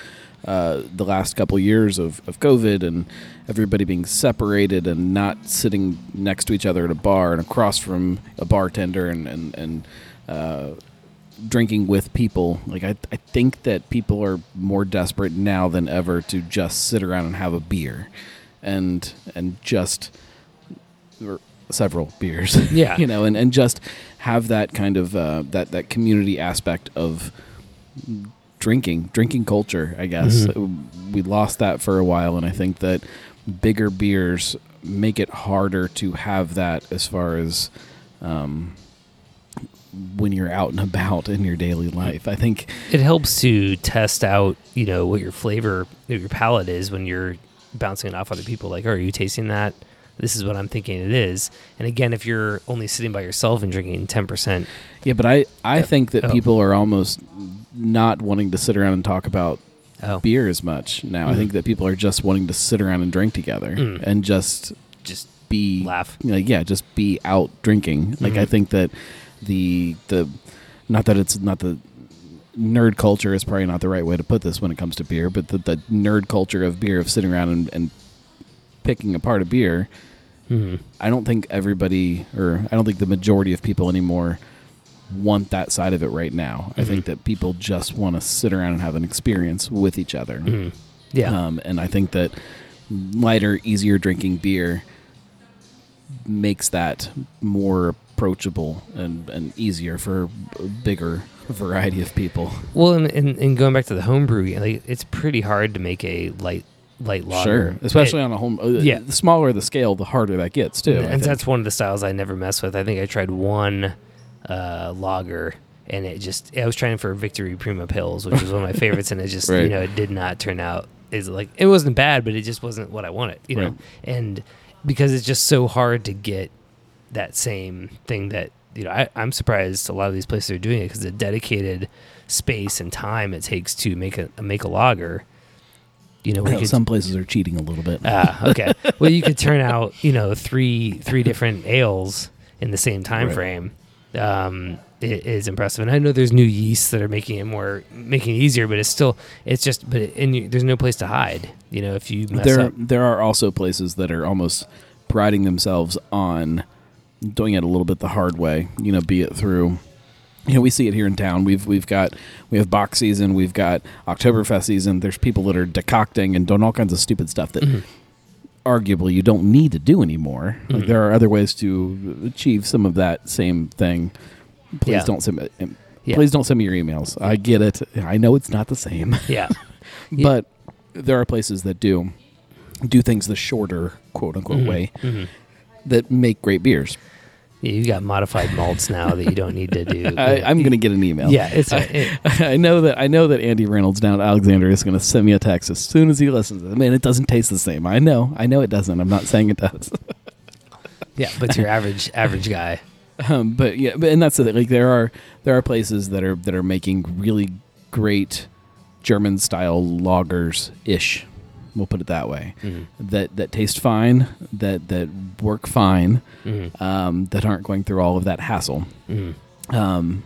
uh, the last couple years of, of COVID and everybody being separated and not sitting next to each other at a bar and across from a bartender and and, and uh, drinking with people. Like I, I think that people are more desperate now than ever to just sit around and have a beer, and and just or several beers. Yeah. you know, and, and just have that kind of uh, that that community aspect of drinking, drinking culture. I guess Mhm. we lost that for a while, and I think that bigger beers make it harder to have that as far as um, when you're out and about in your daily life. I think it helps to test out, you know, what your flavor, what your palate is when you're bouncing it off other people. Like, oh, are you tasting that? This is what I'm thinking it is. And again, if you're only sitting by yourself and drinking 10%, Yeah, but I, I think that Oh. people are almost not wanting to sit around and talk about oh, beer as much now. I Mhm. think that people are just wanting to sit around and drink together Mm. and just just be laugh. Like, yeah, just be out drinking. Like I Mhm. think that the the not that it's not the nerd culture is probably not the right way to put this when it comes to beer, but the, the nerd culture of beer of sitting around and, and picking apart a beer hmm I don't think everybody, or I don't think the majority of people anymore want that side of it right now. I think Mhm. that people just want to sit around and have an experience with each other. hmm Yeah. Um, and I think that lighter, easier drinking beer makes that more approachable and, and easier for a bigger variety of people. well, and, and, and going back to the homebrew, like, it's pretty hard to make a light light lager. Sure, especially on a home. Uh, yeah. the smaller the scale, the harder that gets too. I and that's one of the styles I never mess with. I think I tried one uh, lager, and it just I was trying for Victory Prima Pils, which was one of my favorites, and it just you know it did not turn out. Is like it wasn't bad, but it just wasn't what I wanted, you know. Right. And because it's just so hard to get that same thing that you know, I, I'm surprised a lot of these places are doing it because the dedicated space and time it takes to make a make a lager. You know, Well, could- some places are cheating a little bit. Ah, okay. well, you could turn out, you know, three three different ales in the same time Right. frame. Um, it is impressive, and I know there's new yeasts that are making it more making it easier, but it's still it's just but and you, there's no place to hide. You know, if you mess there up, there are also places that are almost priding themselves on doing it a little bit the hard way. You know, be it through. You know, we see it here in town. We've we've got we have box season, we've got Oktoberfest season. There's people that are decocting and doing all kinds of stupid stuff that Mhm. Arguably you don't need to do anymore. Like Mhm. there are other ways to achieve some of that same thing. Please Yeah. don't send me. Yeah. Please don't send me your emails. I get it. I know it's not the same, yeah, but there are places that do do things the shorter quote unquote Mhm. way Mhm. that make great beers. Yeah, you got modified malts now that you don't need to do. I, I'm going to get an email. Yeah, it's it, I know that I know that Andy Reynolds down at Alexander is going to send me a text as soon as he listens. I mean, it doesn't taste the same. I know. I know it doesn't. I'm not saying it does. yeah, but your average average guy. Um, but yeah, but and that's the thing. Like there are there are places that are that are making really great German style lagers ish. We'll put it that way. Mhm. That that taste fine. That that work fine. Mhm. Um, that aren't going through all of that hassle. Mhm. Um,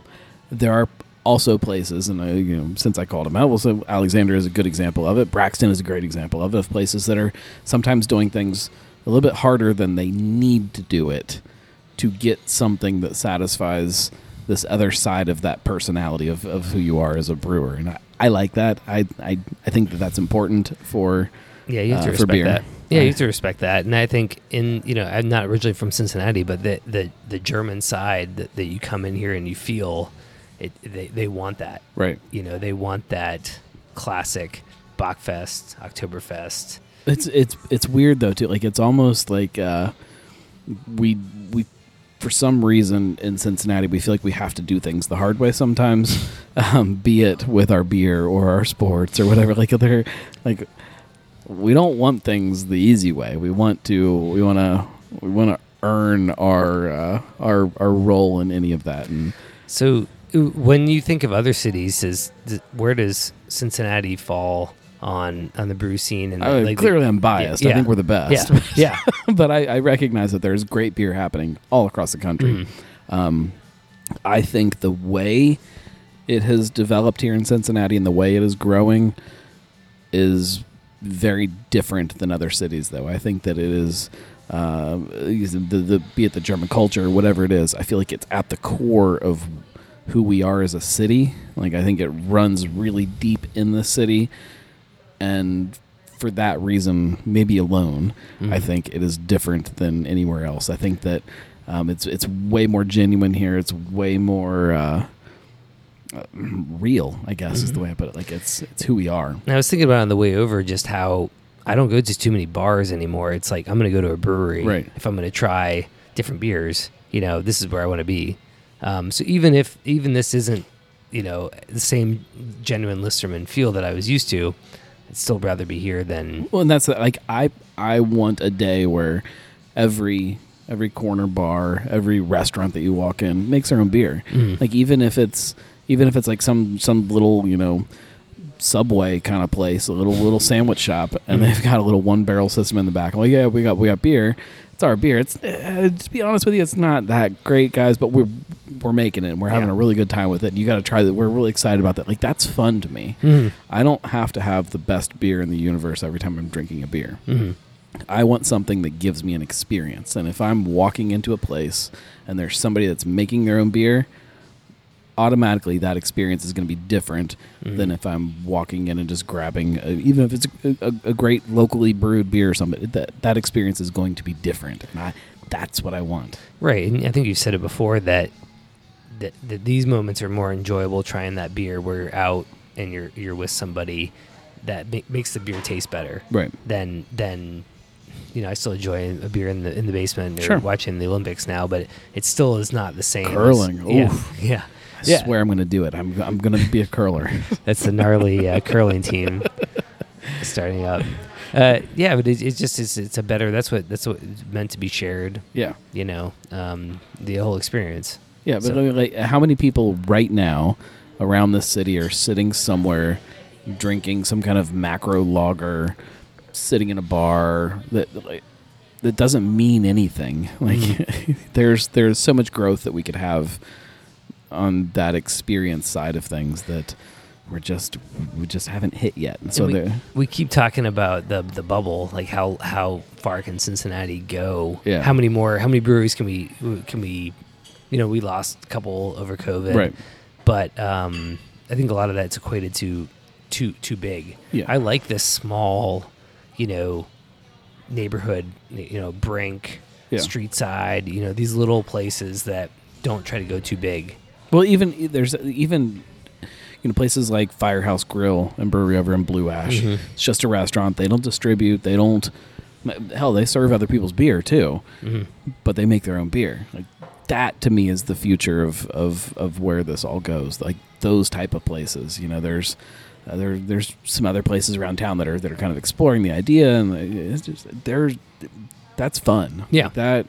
there are also places, and I, you know, since I called them out, well, so Alexander is a good example of it. Braxton is a great example of it. Of places that are sometimes doing things a little bit harder than they need to do it to get something that satisfies this other side of that personality of, of who you are as a brewer, and I, I like that. I, I I think that that's important for Yeah, you have to uh, for respect beer. that. Yeah, you have to respect that. And I think in you know, I'm not originally from Cincinnati, but the the, the German side that, that you come in here and you feel it they, they want that. right. You know, they want that classic Bockfest, Oktoberfest. It's it's it's weird though too. Like it's almost like uh, we we for some reason in Cincinnati we feel like we have to do things the hard way sometimes, um, be it with our beer or our sports or whatever. Like they're like we don't want things the easy way. We want to we want to we want to earn our uh, our our role in any of that. And So when you think of other cities, is where does Cincinnati fall on on the brew scene? And I, like, clearly I'm biased. I yeah. think we're the best. yeah, yeah. but I, I recognize that there's great beer happening all across the country. Mhm. Um, I think the way it has developed here in Cincinnati and the way it is growing is very different than other cities, though. I think that it is. Uh, the, the be it the German culture, or whatever it is, I feel like it's at the core of who we are as a city. Like I think it runs really deep in the city, and for that reason, maybe alone, I Mhm. think it is different than anywhere else. I think that um, it's it's way more genuine here. It's way more uh, uh, real. I guess is the Mhm. way I put it. Like it's it's who we are. And I was thinking about on the way over just how I don't go to too many bars anymore. It's like I'm going to go to a brewery Right. if I'm going to try different beers. You know, this is where I want to be. Um, so even if even this isn't, you know, the same genuine Listermann feel that I was used to, I'd still rather be here than Well, and that's like I I want a day where every every corner bar, every restaurant that you walk in makes their own beer. Mhm. Like even if it's even if it's like some some little you know subway kind of place, a little little sandwich shop, and Mhm. they've got a little one barrel system in the back. Well, yeah, we got we got beer. It's our beer. It's uh, to be honest with you, it's not that great, guys, but we're we're making it. and We're having Yeah. a really good time with it. You got to try that. We're really excited about that. Like that's fun to me. Mhm. I don't have to have the best beer in the universe every time I'm drinking a beer. Mhm. I want something that gives me an experience. And if I'm walking into a place and there's somebody that's making their own beer, automatically that experience is going to be different Mhm. than if I'm walking in and just grabbing, a, even if it's a, a, a great locally brewed beer or something. That that experience is going to be different, and I, that's what I want. Right, and I think you've said it before that, that that these moments are more enjoyable trying that beer where you're out and you're you're with somebody that ma- makes the beer taste better Right. than than you know I still enjoy a beer in the in the basement or Sure. watching the Olympics now, but it still is not the same. as- Curling, yeah, oof. yeah, I Yeah. swear I'm going to do it. I'm I'm going to be a curler. that's the gnarly uh, curling team starting up. Uh, yeah, but it, it's just it's, it's a better. That's what that's what meant to be shared. yeah. You know, um, the whole experience. Yeah, but So- I mean, like, how many people right now around the city are sitting somewhere drinking some kind of macro lager, sitting in a bar that like, that doesn't mean anything. Like mm-hmm. there's there's so much growth that we could have on that experience side of things that we're just we just haven't hit yet. And so And there, we keep talking about the the bubble, like how how far can Cincinnati go? Yeah. How many more? How many breweries can we can we? You know, we lost a couple over COVID, right. But um, I think a lot of that's equated to too too big. Yeah. I like this small, you know, neighborhood. You know, Brink, Yeah. street side. You know, these little places that don't try to go too big. Well, even there's even you know places like Firehouse Grill and Brewery over in Blue Ash. Mhm. It's just a restaurant. They don't distribute. They don't. Hell, they serve other people's beer too, Mhm. but they make their own beer. Like that to me is the future of of of where this all goes. Like those type of places. You know, there's. Uh, there, there's some other places around town that are that are kind of exploring the idea, and it's just there's that's fun. Yeah. that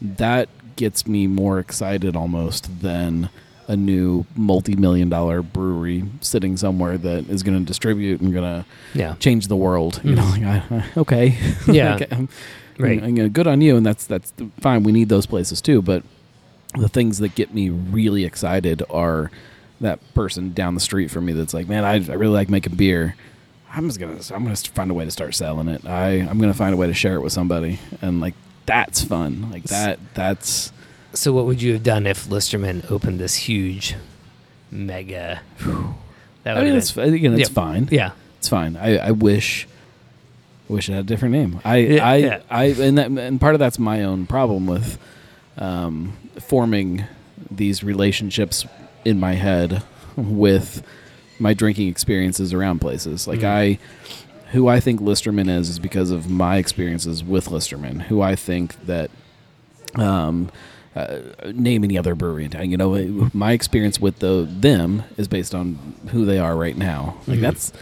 that gets me more excited almost than a new multi-million dollar brewery sitting somewhere that is going to distribute and going to Yeah. change the world. You know, like, I, I, okay, Yeah. okay, I'm- Right. you know, good on you, and that's that's fine. We need those places too, but the things that get me really excited are that person down the street from me that's like, man, I, I really like making beer. I'm just gonna I'm gonna find a way to start selling it. I I'm gonna find a way to share it with somebody, and like that's fun. Like that that's So, what would you have done if Listermann opened this huge, mega? That I mean, it's again, it's Yeah. fine. yeah, It's fine. I, I wish wish it had a different name. I Yeah, I yeah. I and that and part of that's my own problem with um, forming these relationships in my head with my drinking experiences around places. Like Mhm. I who I think Listermann is is because of my experiences with Listermann. Who I think that um, uh, name any other brewery in town. You know, my experience with the them is based on who they are right now. Like Mhm. that's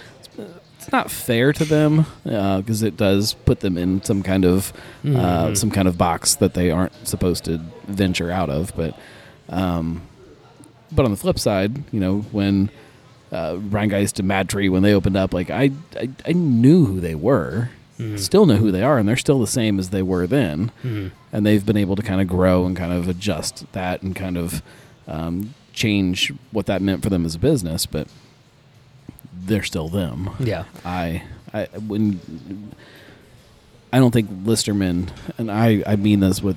it's not fair to them because it does put them in some kind of uh, Mhm. some kind of box that they aren't supposed to venture out of. But um, but on the flip side, you know, when uh, Rheingeist and Mad Tree when they opened up, like I I, I knew who they were. Mhm. Still know who they are, and they're still the same as they were then Mhm. and they've been able to kind of grow and kind of adjust that and kind of um, change what that meant for them as a business but they're still them yeah, i i when i don't think listermann and i i mean this with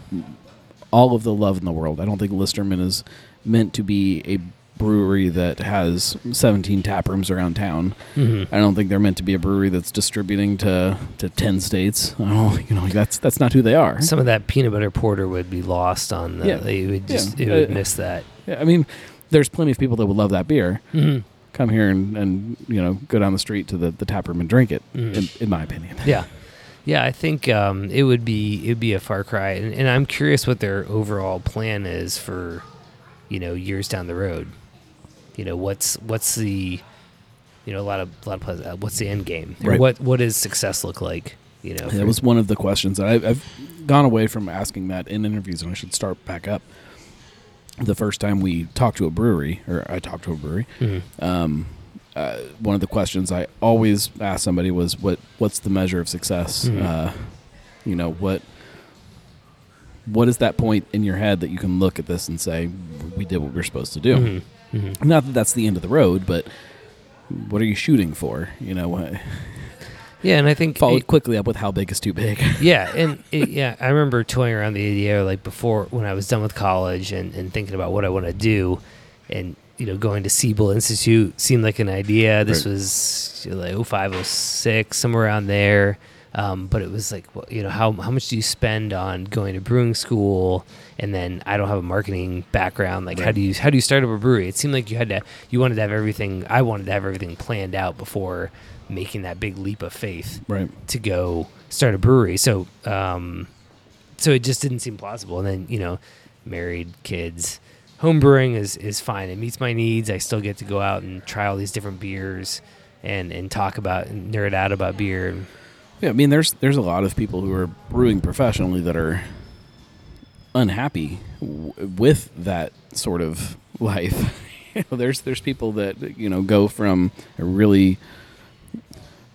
all of the love in the world i don't think listermann is meant to be a brewery that has 17 tap rooms around town Mhm. I don't think they're meant to be a brewery that's distributing to, to ten states. I don't, you know, that's that's not who they are. some of that peanut butter porter would be lost on the. Yeah. They would just Yeah. it would Uh, miss that. Yeah, I mean, there's plenty of people that would love that beer. Mhm. Come here and, and you know go down the street to the, the tap room and drink it. Mhm. In, in my opinion. Yeah. Yeah, I think um, it would be it would be a far cry, and, and I'm curious what their overall plan is for, you know, years down the road. You know, what's what's the, you know, a lot of a lot of uh, what's the end game? Right. What what does success look like? You know, That was one of the questions that I, I've gone away from asking that in interviews, and I should start back up. The first time we talked to a brewery, or I talked to a brewery, Mhm. um, uh, one of the questions I always ask somebody was, "What what's the measure of success? Mhm. Uh, you know what what is that point in your head that you can look at this and say we did what we are supposed to do? Mhm. Mhm. Not that that's the end of the road, but what are you shooting for? You know, what- Yeah, and I think follow it- quickly up with how big is too big. yeah, and it, yeah, I remember toying around the idea like before when I was done with college and, and thinking about what I want to do, and you know, going to Siebel Institute seemed like an idea. This Right. was you know, like 05, 06, somewhere around there. Um, but it was like, well, you know, how how much do you spend on going to brewing school? And then I don't have a marketing background. Like, how do you how do you start up a brewery? It seemed like you had to you wanted to have everything. I wanted to have everything planned out before making that big leap of faith right. to go start a brewery. So, um, so it just didn't seem plausible. And then, you know, married, kids, home brewing is, is fine. It meets my needs. I still get to go out and try all these different beers and, and talk about and nerd out about beer. Yeah, I mean, there's there's a lot of people who are brewing professionally that are unhappy w- with that sort of life. you know, there's there's people that you know go from a really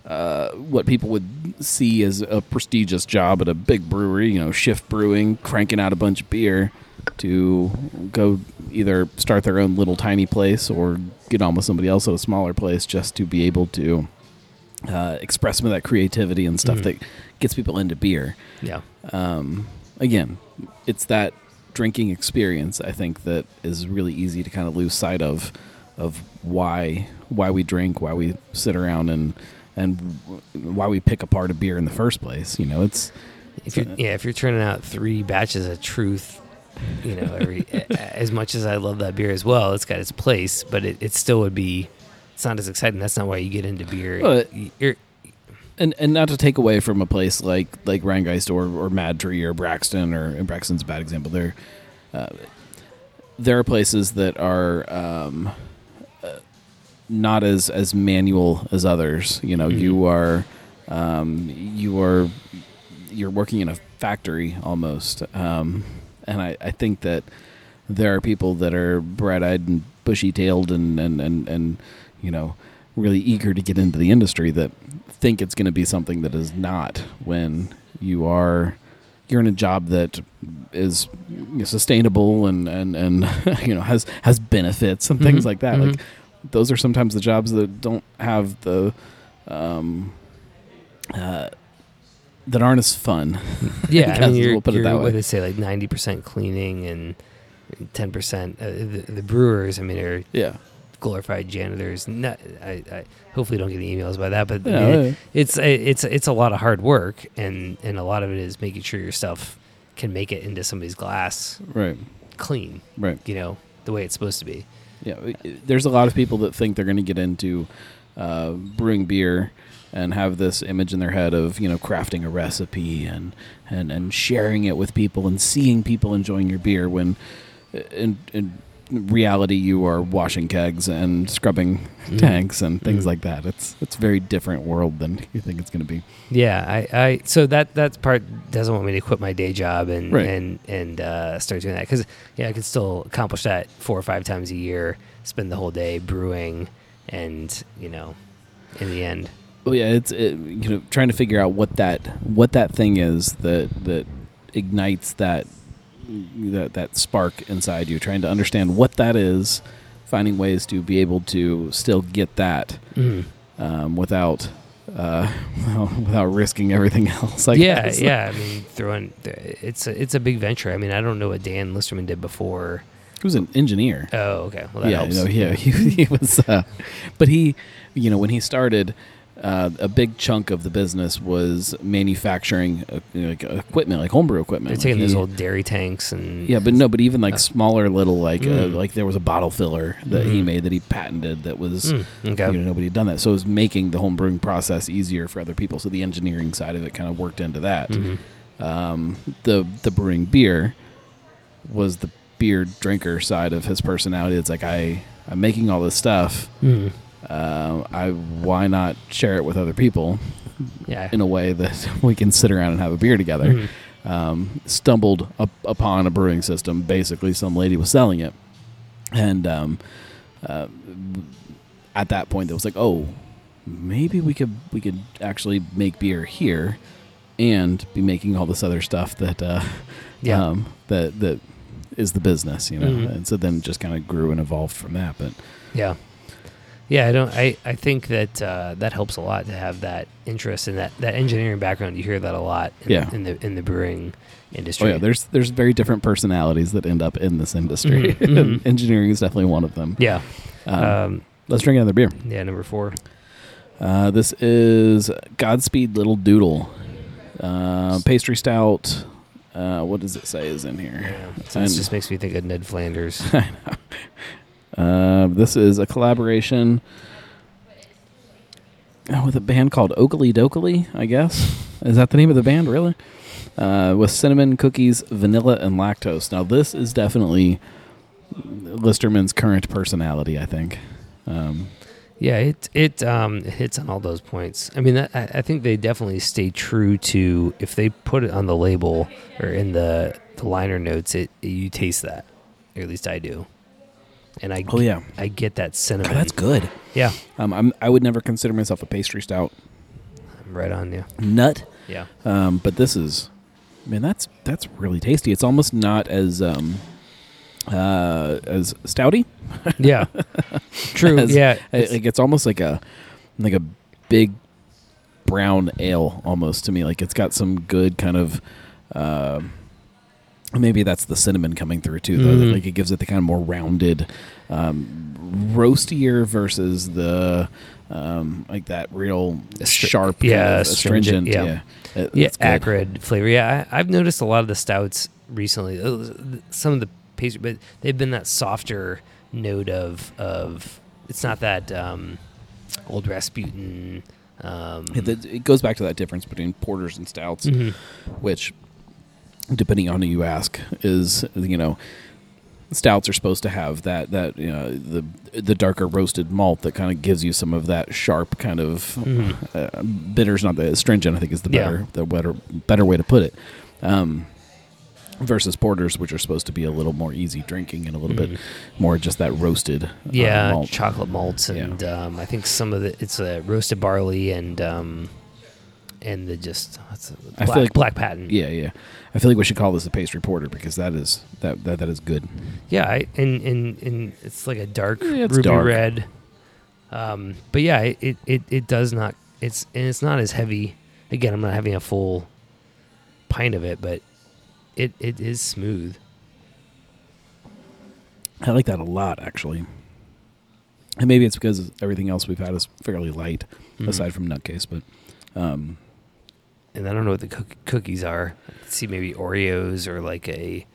uh, what people would see as a prestigious job at a big brewery, you know, shift brewing, cranking out a bunch of beer, to go either start their own little tiny place or get on with somebody else at a smaller place just to be able to uh, express some of that creativity and stuff Mhm. that gets people into beer. Yeah. Um, again, it's that drinking experience I think that is really easy to kind of lose sight of of why why we drink, why we sit around and and why we pick apart a beer in the first place. You know, it's If you're, yeah, if you're turning out three batches of Truth, you know, every as much as I love that beer as well, it's got its place, but it, it still would be. It's not as exciting. That's not why you get into beer. Well, You're, and and not to take away from a place like like Rheingeist or or Mad Tree or Braxton or and Braxton's a bad example. There, uh, there are places that are um, not as as manual as others. You know, Mhm. you are um, you are you're working in a factory almost, um, and I, I think that there are people that are bright-eyed and bushy-tailed and and and, and you know really eager to get into the industry that think it's going to be something that is not when you are you're in a job that is you know, sustainable and and and you know has has benefits and things Mhm, like that mhm. like those are sometimes the jobs that don't have the um uh that aren't as fun yeah, I mean, you're, we'll put it you're that what way. they say, like ninety percent cleaning and ten percent. Uh, the, the brewers, I mean, are yeah glorified janitors. Not, I, I hopefully don't get any emails by that, but yeah, it- yeah. it's it's it's a lot of hard work, and and a lot of it is making sure your stuff can make it into somebody's glass right clean. right You know, the way it's supposed to be. Yeah, i- there's a lot of people that think they're going to get into uh, brewing beer and have this image in their head of you know crafting a recipe and and and sharing it with people and seeing people enjoying your beer when uh, in in reality you are washing kegs and scrubbing Mhm. tanks and things Mhm. like that. It's it's a very different world than you think it's going to be. Yeah, I, I so that that part doesn't want me to quit my day job and Right. and and uh, start doing that because yeah, I can still accomplish that four or five times a year, spend the whole day brewing, and you know, in the end, Well, yeah, it's it, you know trying to figure out what that what that thing is that that ignites that that that spark inside you. Trying to understand what that is, finding ways to be able to still get that um, without uh, well, without risking everything else. I yeah, guess. yeah. I mean, throwing it's a, it's a big venture. I mean, I don't know what Dan Listermann did before. He was an engineer. Oh, okay. Well, that yeah, helps. no, yeah, he, he was. Uh, but he, you know, when he started, uh, a big chunk of the business was manufacturing uh, you know, like equipment, like homebrew equipment. They're Like taking those he- old dairy tanks and Yeah, but no, but even like Uh, smaller little like uh, Mm. like there was a bottle filler that he Mhm. made that he patented that was Mm, okay. you know nobody had done that. So it was making the home brewing process easier for other people. So the engineering side of it kind of worked into that. Mhm. Um, the the brewing beer was the beer drinker side of his personality. It's like I I'm making all this stuff. Mhm. Uh, I why not share it with other people Yeah. in a way that we can sit around and have a beer together Mhm. um, stumbled up upon a brewing system. Basically, some lady was selling it, and um, uh, at that point, it was like, oh, maybe we could we could actually make beer here, and be making all this other stuff that uh, Yeah. um, that that is the business, you know. Mhm. And so then it just kind of grew and evolved from that. But Yeah. Yeah, I don't. I, I think that uh, that helps a lot to have that interest in that, that engineering background. You hear that a lot. In, Yeah. in the in the brewing oh industry. yeah, there's there's very different personalities that end up in this industry. Mhm, mhm. Engineering is definitely one of them. yeah. Um, Um, let's drink another beer. yeah. Number four. Uh, this is Godspeed Little Doodle. Uh, pastry stout. Uh, what does it say is in here? Yeah. And- this just makes me think of Ned Flanders. Uh, this is a collaboration uh, with a band called Okilly Dokilly, I guess. Is that the name of the band, really? Uh, with cinnamon, cookies, vanilla, and lactose. Now, this is definitely Listermann's current personality, I think. Um, yeah. It it um hits on all those points. I mean, that, I, I think they definitely stay true to if they put it on the label or in the the liner notes. It you taste that, or at least I do. And I oh, yeah. I get that cinnamon. God, that's good. Yeah, Um, I'm I would never consider myself a pastry stout I'm right on you. nut, Yeah. um, but this is, man, that's that's really tasty. It's almost not as um, uh, as stouty. Yeah. True. As- yeah. It, like it's almost like a like a big brown ale almost to me. Like it's got some good kind of. Uh, maybe that's the cinnamon coming through too. Though. Mhm. Like it gives it the kind of more rounded, um, roastier versus the um, like that real sharp, yeah, astringent, astringent. yeah. yeah, It- yeah, it's acrid flavor. Yeah, I, I've noticed a lot of the stouts recently. uh, Some of the pastry, but they've been that softer note of of. It's not that um, old Rasputin. Um, It, it- goes back to that difference between porters and stouts, mhm. which, depending on who you ask, is you know, stouts are supposed to have that that you know the the darker roasted malt that kind of gives you some of that sharp kind of Mhm. uh, bitters, not the astringent. I think is the Yeah. better the better better way to put it. Um, versus porters, which are supposed to be a little more easy drinking and a little Mhm. bit more just that roasted uh, yeah, malt. chocolate malts, Yeah. and um, I think some of the it's a roasted barley and um, and the just what's it, I feel like- black patent. Yeah, yeah. I feel like we should call this a pastry reporter because that is that that, that is good. Yeah, I, and, and and it's like a dark Yeah, ruby dark. red. Um, but yeah, it, it, it, does not. It's and it's not as heavy. Again, I'm not having a full pint of it, but it, it is smooth. I like that a lot, actually. And maybe it's because everything else we've had is fairly light, Mhm. aside from Nutcase. But um, And I don't know what the cook- cookies are. See maybe Oreos or like a.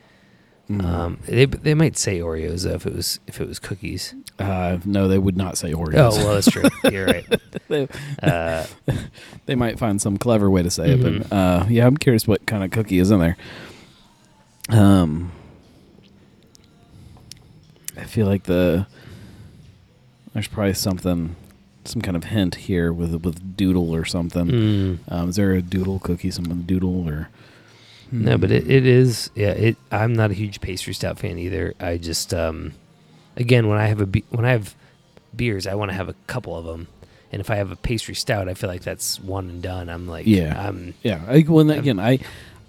mm, Um, they they might say Oreos though if it was if it was cookies. uh, no, they would not say Oreos. Oh well, that's true. You're right. they, Uh, they might find some clever way to say it, Mhm. but uh, yeah, I'm curious what kind of cookie is in there. Um, I feel like the there's probably something, some kind of hint here with with doodle or something. mm. Um, is there a doodle cookie? Someone doodle or No, but it, it is. Yeah, it. I'm not a huge pastry stout fan either. I just, um, again, when I have a be- when I have beers, I want to have a couple of them. And if I have a pastry stout, I feel like that's one and done. I'm like, Yeah. I'm Yeah, I, well, I'm- again, I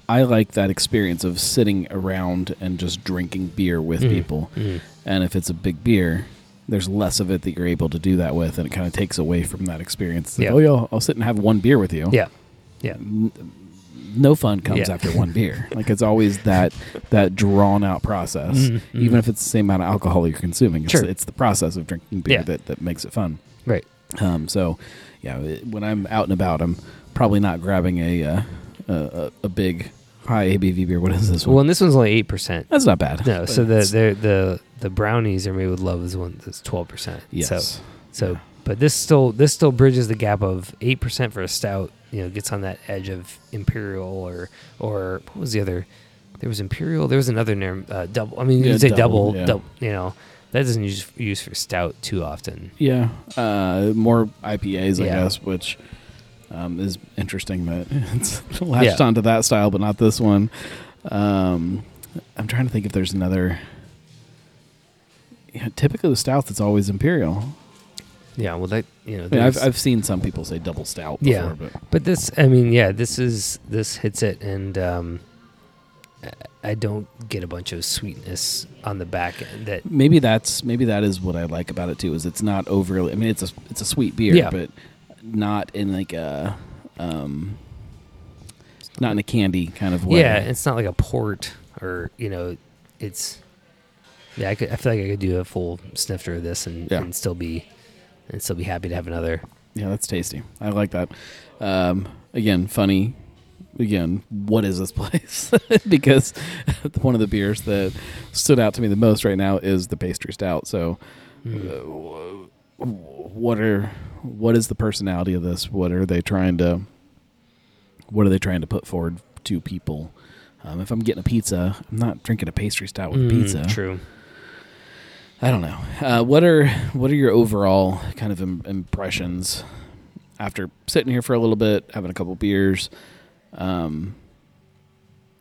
I like that experience of sitting around and just drinking beer with Mhm. people. mm, And if it's a big beer, there's less of it that you're able to do that with, and it kind of takes away from that experience. Like, Yeah. oh yeah, I'll sit and have one beer with you. yeah, yeah, No fun comes Yeah. after one beer. Like it's always that that drawn out process, Mhm, even if it's the same amount of alcohol you're consuming. It's, Sure. it's the process of drinking beer Yeah. that, that makes it fun. right. Um, so, yeah, it- when I'm out and about, I'm probably not grabbing a uh, a, a big high ABV beer. What is this one? Well, and this one's only eight percent. That's not bad. No, so the the the the brownies are made with love is one that's twelve percent. yes, So so, Yeah. but this still this still bridges the gap of eight percent for a stout. You know, gets on that edge of imperial or or what was the other? There was imperial. There was another name. Uh, double. I mean, you Yeah, say double, double. yeah. Double. You know, that doesn't use use for stout too often. yeah, uh, more IPAs, I guess, which um, is interesting that it's latched Yeah. onto that style, but not this one. Um, I'm trying to think if there's another. Yeah, typically with stouts, it's always imperial. Yeah. Well, that you know. I mean, I've I've seen some people say double stout before, Yeah. but But this, I mean, yeah, this is this hits it, and um, I- I don't get a bunch of sweetness on the back end. That maybe that's maybe that is what I like about it too. Is it's not overly. I mean, it's a it's a sweet beer, Yeah. but not in like a um, not in a candy kind of way. yeah, it's not like a port or you know, it's yeah. I could, I feel like I could do a full snifter of this and, Yeah. and still be and still be happy to have another. yeah, that's tasty. I like that. Um, again, funny. Again, what is this place? because one of the beers that stood out to me the most right now is the pastry stout. So, Mm. uh, what are what is the personality of this? What are they trying to what are they trying to put forward to people? Um, if I'm getting a pizza, I'm not drinking a pastry stout with Mm, pizza. True. I don't know. Uh, what are what are your overall kind of Im- impressions after sitting here for a little bit, having a couple beers? Um,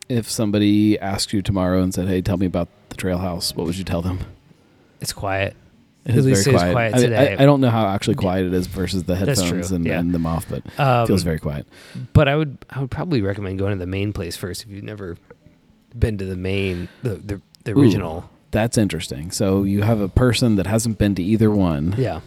if somebody asked you tomorrow and said, "Hey, tell me about the Trail House," what would you tell them? It's quiet. It At least very quiet. quiet I, today. I, I don't know how actually quiet it is versus the headphones and, yeah. and them off, but Um, it feels very quiet. But I would I would probably recommend going to the main place first if you've never been to the main the the, the Ooh. original. That's interesting. So you have a person that hasn't been to either one. Yeah.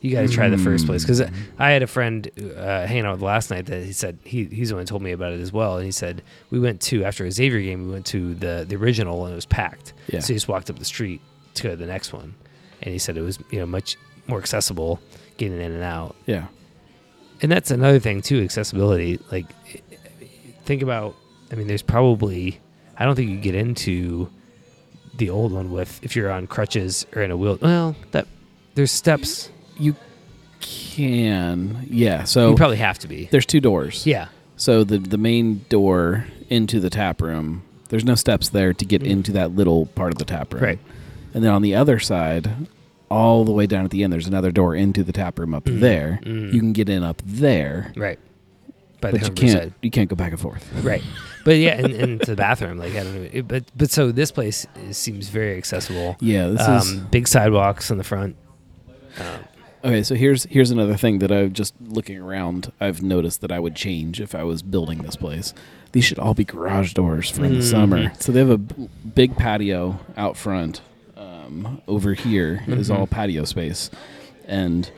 You got to try the first place because Mm. I had a friend uh, hanging out with last night that he said he he's the one who told me about it as well, and he said we went to after a Xavier game we went to the the original and it was packed, Yeah. so he just walked up the street to go to the next one, and he said it was you know much more accessible getting in and out, Yeah. and that's another thing too accessibility like think about i mean there's probably i don't think you get into the old one with if you're on crutches or in a wheel well that there's steps You can. Yeah. So you probably have to be there's two doors. yeah So the the main door into the tap room, there's no steps there to get Mm. into that little part of the tap room. Right. And then on the other side, all the way down at the end, there's another door into the tap room up Mm. there. Mm. You can get in up there, right by but you can't side. you can't go back and forth. right but yeah and, and to the bathroom like i don't know it, but but so this place is, seems very accessible Yeah, this um, is big sidewalks in the front um, Okay, so here's here's another thing that I've just looking around. I've noticed that I would change if I was building this place. These should all be garage doors for in the Mhm. summer. So they have a b- big patio out front. Um, over here is all patio space, and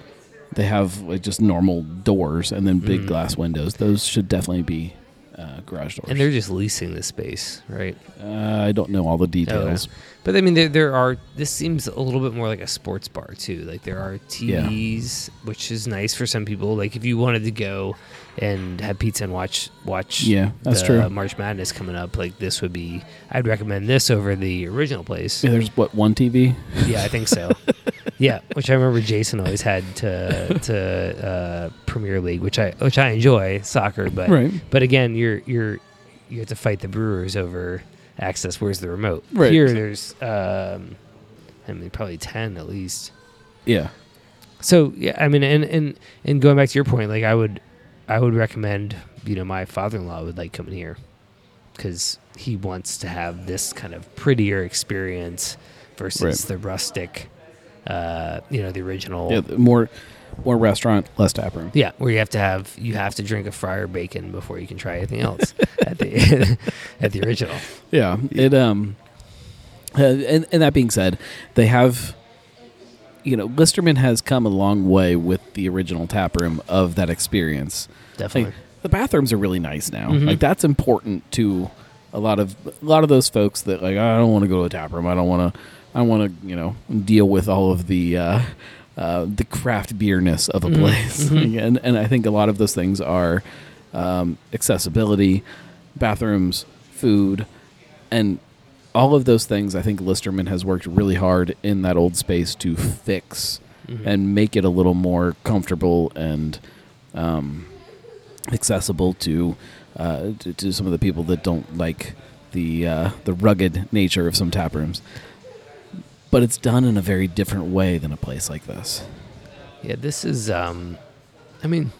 they have like just normal doors and then big Mhm. glass windows. Those should definitely be uh, garage doors. and they're just leasing the space right uh, I don't know all the details. But I mean, there there are. This seems a little bit more like a sports bar too. Like there are. TVs, which is nice for some people. Like if you wanted to go and have pizza and watch watch. Yeah, that's true. March Madness coming up. Like this would be. I'd recommend this over the original place. Yeah, there's what one TV. yeah, I think so. yeah, which I remember Jason always had to to uh, Premier League, which I which I enjoy soccer, but Right. but again, you're you're you have to fight the Brewers over access. Where's the remote? Right. Here, there's um, I mean, probably ten at least. Yeah. So yeah, I mean, and and and going back to your point, like I would, I would recommend. You know, my father-in-law would like coming here because he wants to have this kind of prettier experience versus Right. the rustic. Uh, you know, the original. Yeah. the More more restaurant, less tap room. Yeah, where you have to have you have to drink a Friar Bacon before you can try anything else at the at the original. Yeah, it um, uh, and and that being said, they have, you know, Listermann has come a long way with the original tap room of that experience. Definitely. Like, the bathrooms are really nice now. Mhm. Like that's important to a lot of a lot of those folks that like I don't want to go to a tap room. I don't want to. I don't want to you know deal with all of the. Uh, uh, the craft beerness of a Mhm, place, mhm. and and I think a lot of those things are um, accessibility, bathrooms, food, and all of those things. I think Listermann has worked really hard in that old space to fix Mhm. and make it a little more comfortable and um, accessible to, uh, to to some of the people that don't like the uh, the rugged nature of some tap rooms. But it's done in a very different way than a place like this. Yeah, this is. Um, I mean,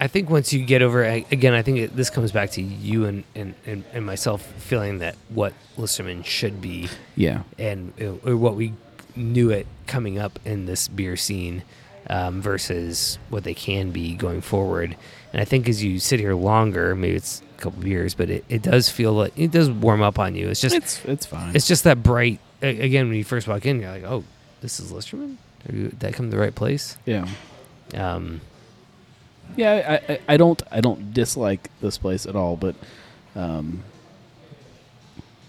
I think once you get over again, I think it, this comes back to you and, and, and, and myself feeling that what Listermann should be Yeah, and uh, or what we knew it coming up in this beer scene um, versus what they can be going forward. And I think as you sit here longer, maybe it's a couple years, but it, it does feel like it does warm up on you. It's just it's it's fine. it's just that bright. Again, when you first walk in, you're like, "Oh, this is Listermann. Did that come to the right place?" yeah. Um, Yeah, I, I, I don't I don't dislike this place at all, but um,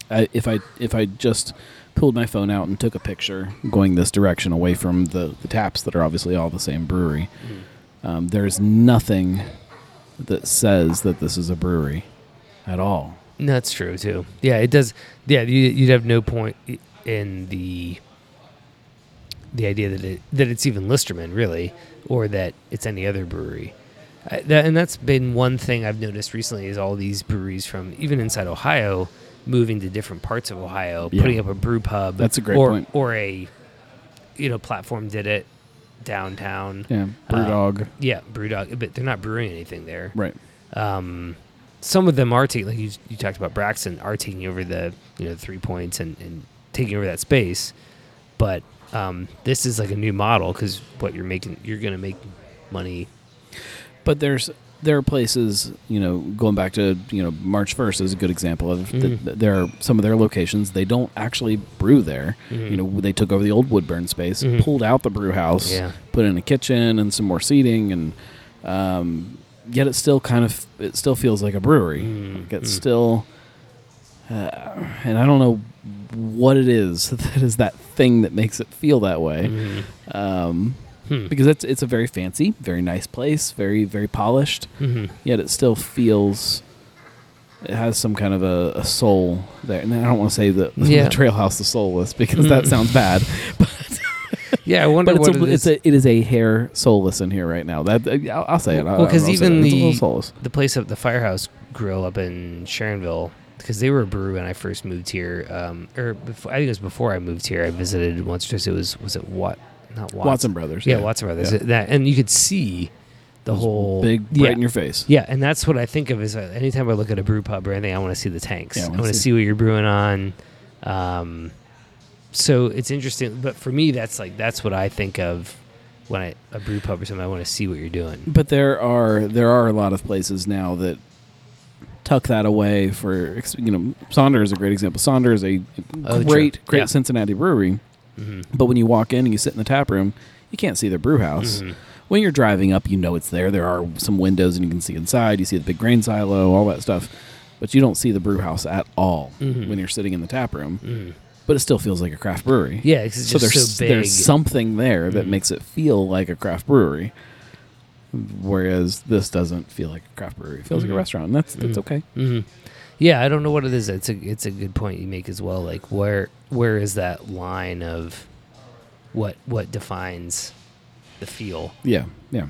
I, if I if I just pulled my phone out and took a picture going this direction away from the, the taps that are obviously all the same brewery, um, there's nothing that says that this is a brewery at all. that's true too. Yeah, it does. Yeah, you, you'd have no point in the the idea that it that it's even Listermann really, or that it's any other brewery. I, that, and that's been one thing I've noticed recently is all these breweries from even inside Ohio moving to different parts of Ohio, Yeah. putting up a brew pub. That's a great or, point. Or a you know platform did it downtown. Yeah, Uh, BrewDog. Yeah, BrewDog, but they're not brewing anything there. right. Um, some of them are taking, like you, you talked about Braxton, are taking over the you know three points and, and taking over that space. but um, this is like a new model because what you're making, you're gonna make money. But there's there are places, you know, going back to you know March first is a good example of th- Mhm. th- there are some of their locations they don't actually brew there. Mhm. You know, they took over the old Woodburn space, Mhm. pulled out the brew house, Yeah. put in a kitchen and some more seating, and um, yet it still kind of it still feels like a brewery. Mm, Like it's mm. still, uh, and I don't know what it is that is that thing that makes it feel that way. Um, Hmm. because it's it's a very fancy, very nice place, very very polished. Mhm. Yet it still feels it has some kind of a, a soul there. And I don't want to say that Yeah. the Trail House is soulless because that Mm. sounds bad. But yeah, I wonder But it's what a, it It's a, it is a hair soulless in here right now. That I'll, I'll say it. Well, 'cause I'll even it. It's a the- the place up the Firehouse Grill up in Sharonville because they were a brew when I first moved here. Um, or before, I think it was before I moved here. I visited once. Just it was was it what not Watson, Watson Brothers. Yeah, Watson Brothers. Yeah. That and you could see the Those whole big yeah. bright in your face. Yeah, and that's what I think of is uh, anytime I look at a brew pub or anything, I want to see the tanks. Yeah, I I wanna see- see what you're brewing on. Um, so it's interesting, but for me, that's like that's what I think of when I a brew pub or something. I want to see what you're doing. But there are there are a lot of places now that tuck that away for you know Sonder is a great example. Sonder is a Oh, great great Yeah. Cincinnati brewery, Mm-hmm. but when you walk in and you sit in the tap room, you can't see their brew house. Mhm. When you're driving up, you know it's there. There are some windows and you can see inside. You see the big grain silo, all that stuff, but you don't see the brew house at all Mhm. when you're sitting in the tap room. Mhm. But it still feels like a craft brewery. Yeah, it's so just there's so big. there's something there that Mhm. makes it feel like a craft brewery, whereas this doesn't feel like a craft brewery. It feels like a restaurant. And that's that's okay. Yeah, I don't know what it is. It's a it's a good point you make as well. Like where where is that line of what what defines the feel? Yeah, yeah.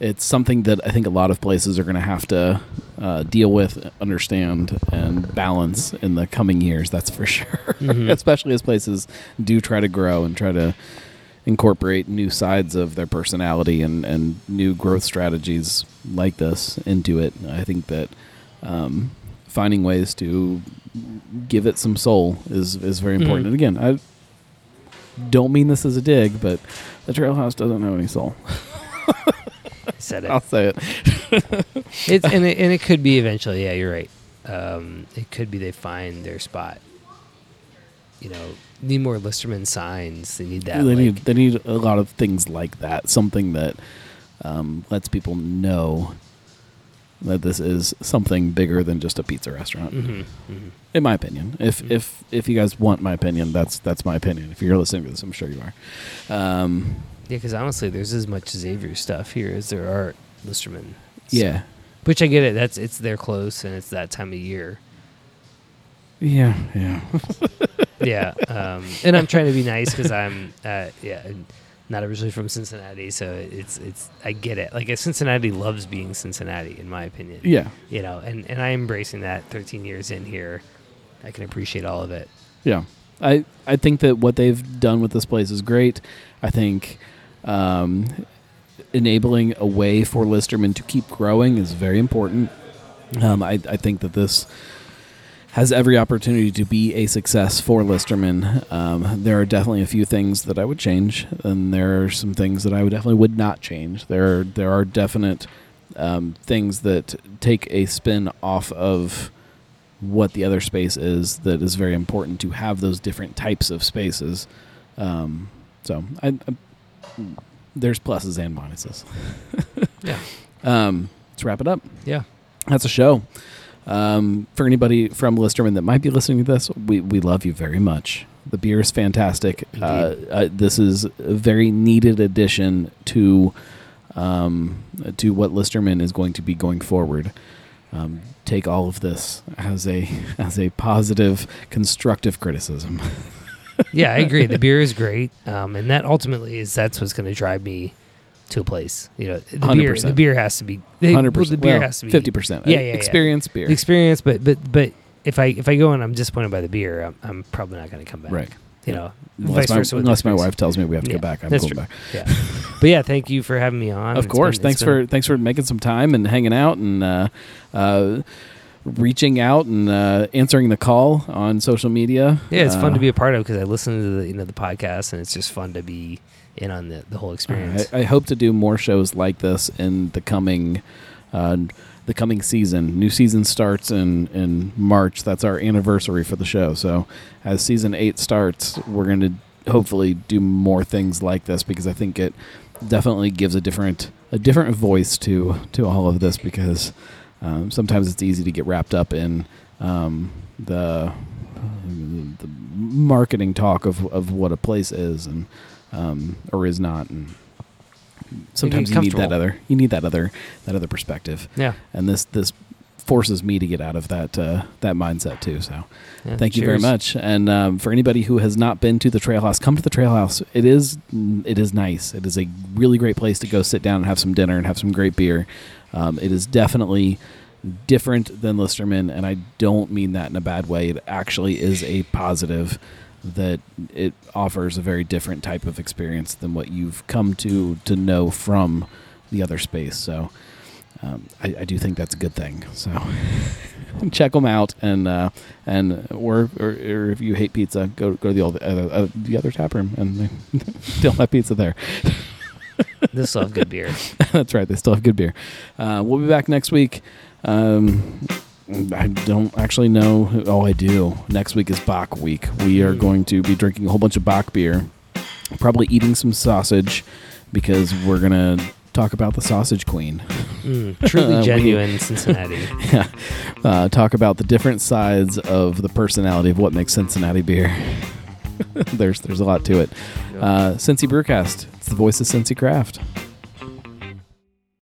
It's something that I think a lot of places are going to have to uh, deal with, understand, and balance in the coming years. That's for sure. Mhm. Especially as places do try to grow and try to incorporate new sides of their personality and, and new growth strategies like this into it. I think that um, finding ways to give it some soul is is very important. Mhm. And again, I don't mean this as a dig, but the Trail House doesn't have any soul. Said it. I'll say it. it's and it, and it could be eventually. Yeah, you're right. Um, it could be they find their spot. You know, need more Listermann signs. They need that. they like- need they need a lot of things like that. Something that um, lets people know that this is something bigger than just a pizza restaurant. Mhm, mhm. In my opinion, if Mhm. if if you guys want my opinion, that's that's my opinion. If you're listening to this, I'm sure you are. Um, Yeah, because honestly, there's as much Xavier stuff here as there are Listermann. So- yeah, which I get it. That's it's they're close and it's that time of year. yeah, yeah. Yeah, um, and I'm trying to be nice because I'm uh, yeah and not originally from Cincinnati, so it's it's I get it. Like Cincinnati loves being Cincinnati, in my opinion. Yeah, you know, and and I'm embracing that. 13 years in here, I can appreciate all of it. Yeah, I I think that what they've done with this place is great. I think um, enabling a way for Listermann to keep growing is very important. Um, I I think that this has every opportunity to be a success for Listermann. Um, there are definitely a few things that I would change, and there are some things that I would definitely would not change. There are there are definite um, things that take a spin off of what the other space is that is very important to have those different types of spaces. Um, so I, I, there's pluses and minuses. Yeah, Um, let's wrap it up. yeah. That's a show. Um, for anybody from Listermann that might be listening to this, we, we love you very much. The beer is fantastic. Uh, uh, this is a very needed addition to um, to what Listermann is going to be going forward. Um, take all of this as a as a positive, constructive criticism. yeah, I agree. The beer is great, um, and that ultimately is that's what's going to drive me to a place. You know, the beer 100%. the beer has to be Hundred well, the percent. beer has to be fifty percent. Yeah, yeah, yeah. Experience beer. the experience. But but but if I if I go and I'm disappointed by the beer, I'm, I'm probably not going to come back. Right. You know, Unless, my, versa unless my wife tells me we have to Yeah, go back, I'm going back. Yeah. but yeah, thank you for having me on. Of It's course. been- thanks for thanks for making some time and hanging out and uh, uh, reaching out and uh, answering the call on social media. Yeah, it's fun Uh, to be a part of because I listen to the you know the podcast and it's just fun to be in on the, the whole experience. I, I hope to do more shows like this in the coming uh, the coming season. New season starts in in March. That's our anniversary for the show. So as season eight starts, we're going to hopefully do more things like this because I think it definitely gives a different a different voice to to all of this because um, sometimes it's easy to get wrapped up in um, the the marketing talk of, of what a place is and um, or is not and sometimes you need that other you need that other that other perspective. Yeah. and this this forces me to get out of that uh, that mindset too so. Yeah. thank you very much and um, for anybody who has not been to the trail house come to the trail house it is it is nice. It is a really great place to go sit down and have some dinner and have some great beer. Um, it is definitely different than listermann and i don't mean that in a bad way. It actually is a positive that it offers a very different type of experience than what you've come to to know from the other space so um, I, I do think that's a good thing. So check them out, and uh, and or, or or if you hate pizza, go go to the old, uh, uh, the other tap room, and they still have pizza there. They still have good beer. that's right, they still have good beer. Uh, we'll be back next week. Um, I don't actually know. Oh, I do. Next week is Bock week. We are Mm. going to be drinking a whole bunch of Bock beer, probably eating some sausage because we're gonna talk about the Sausage Queen. Mm, truly We- genuine Cincinnati. yeah, uh, talk about the different sides of the personality of what makes Cincinnati beer. there's there's a lot to it. Uh, Cincy Brewcast. It's the voice of Cincy Craft.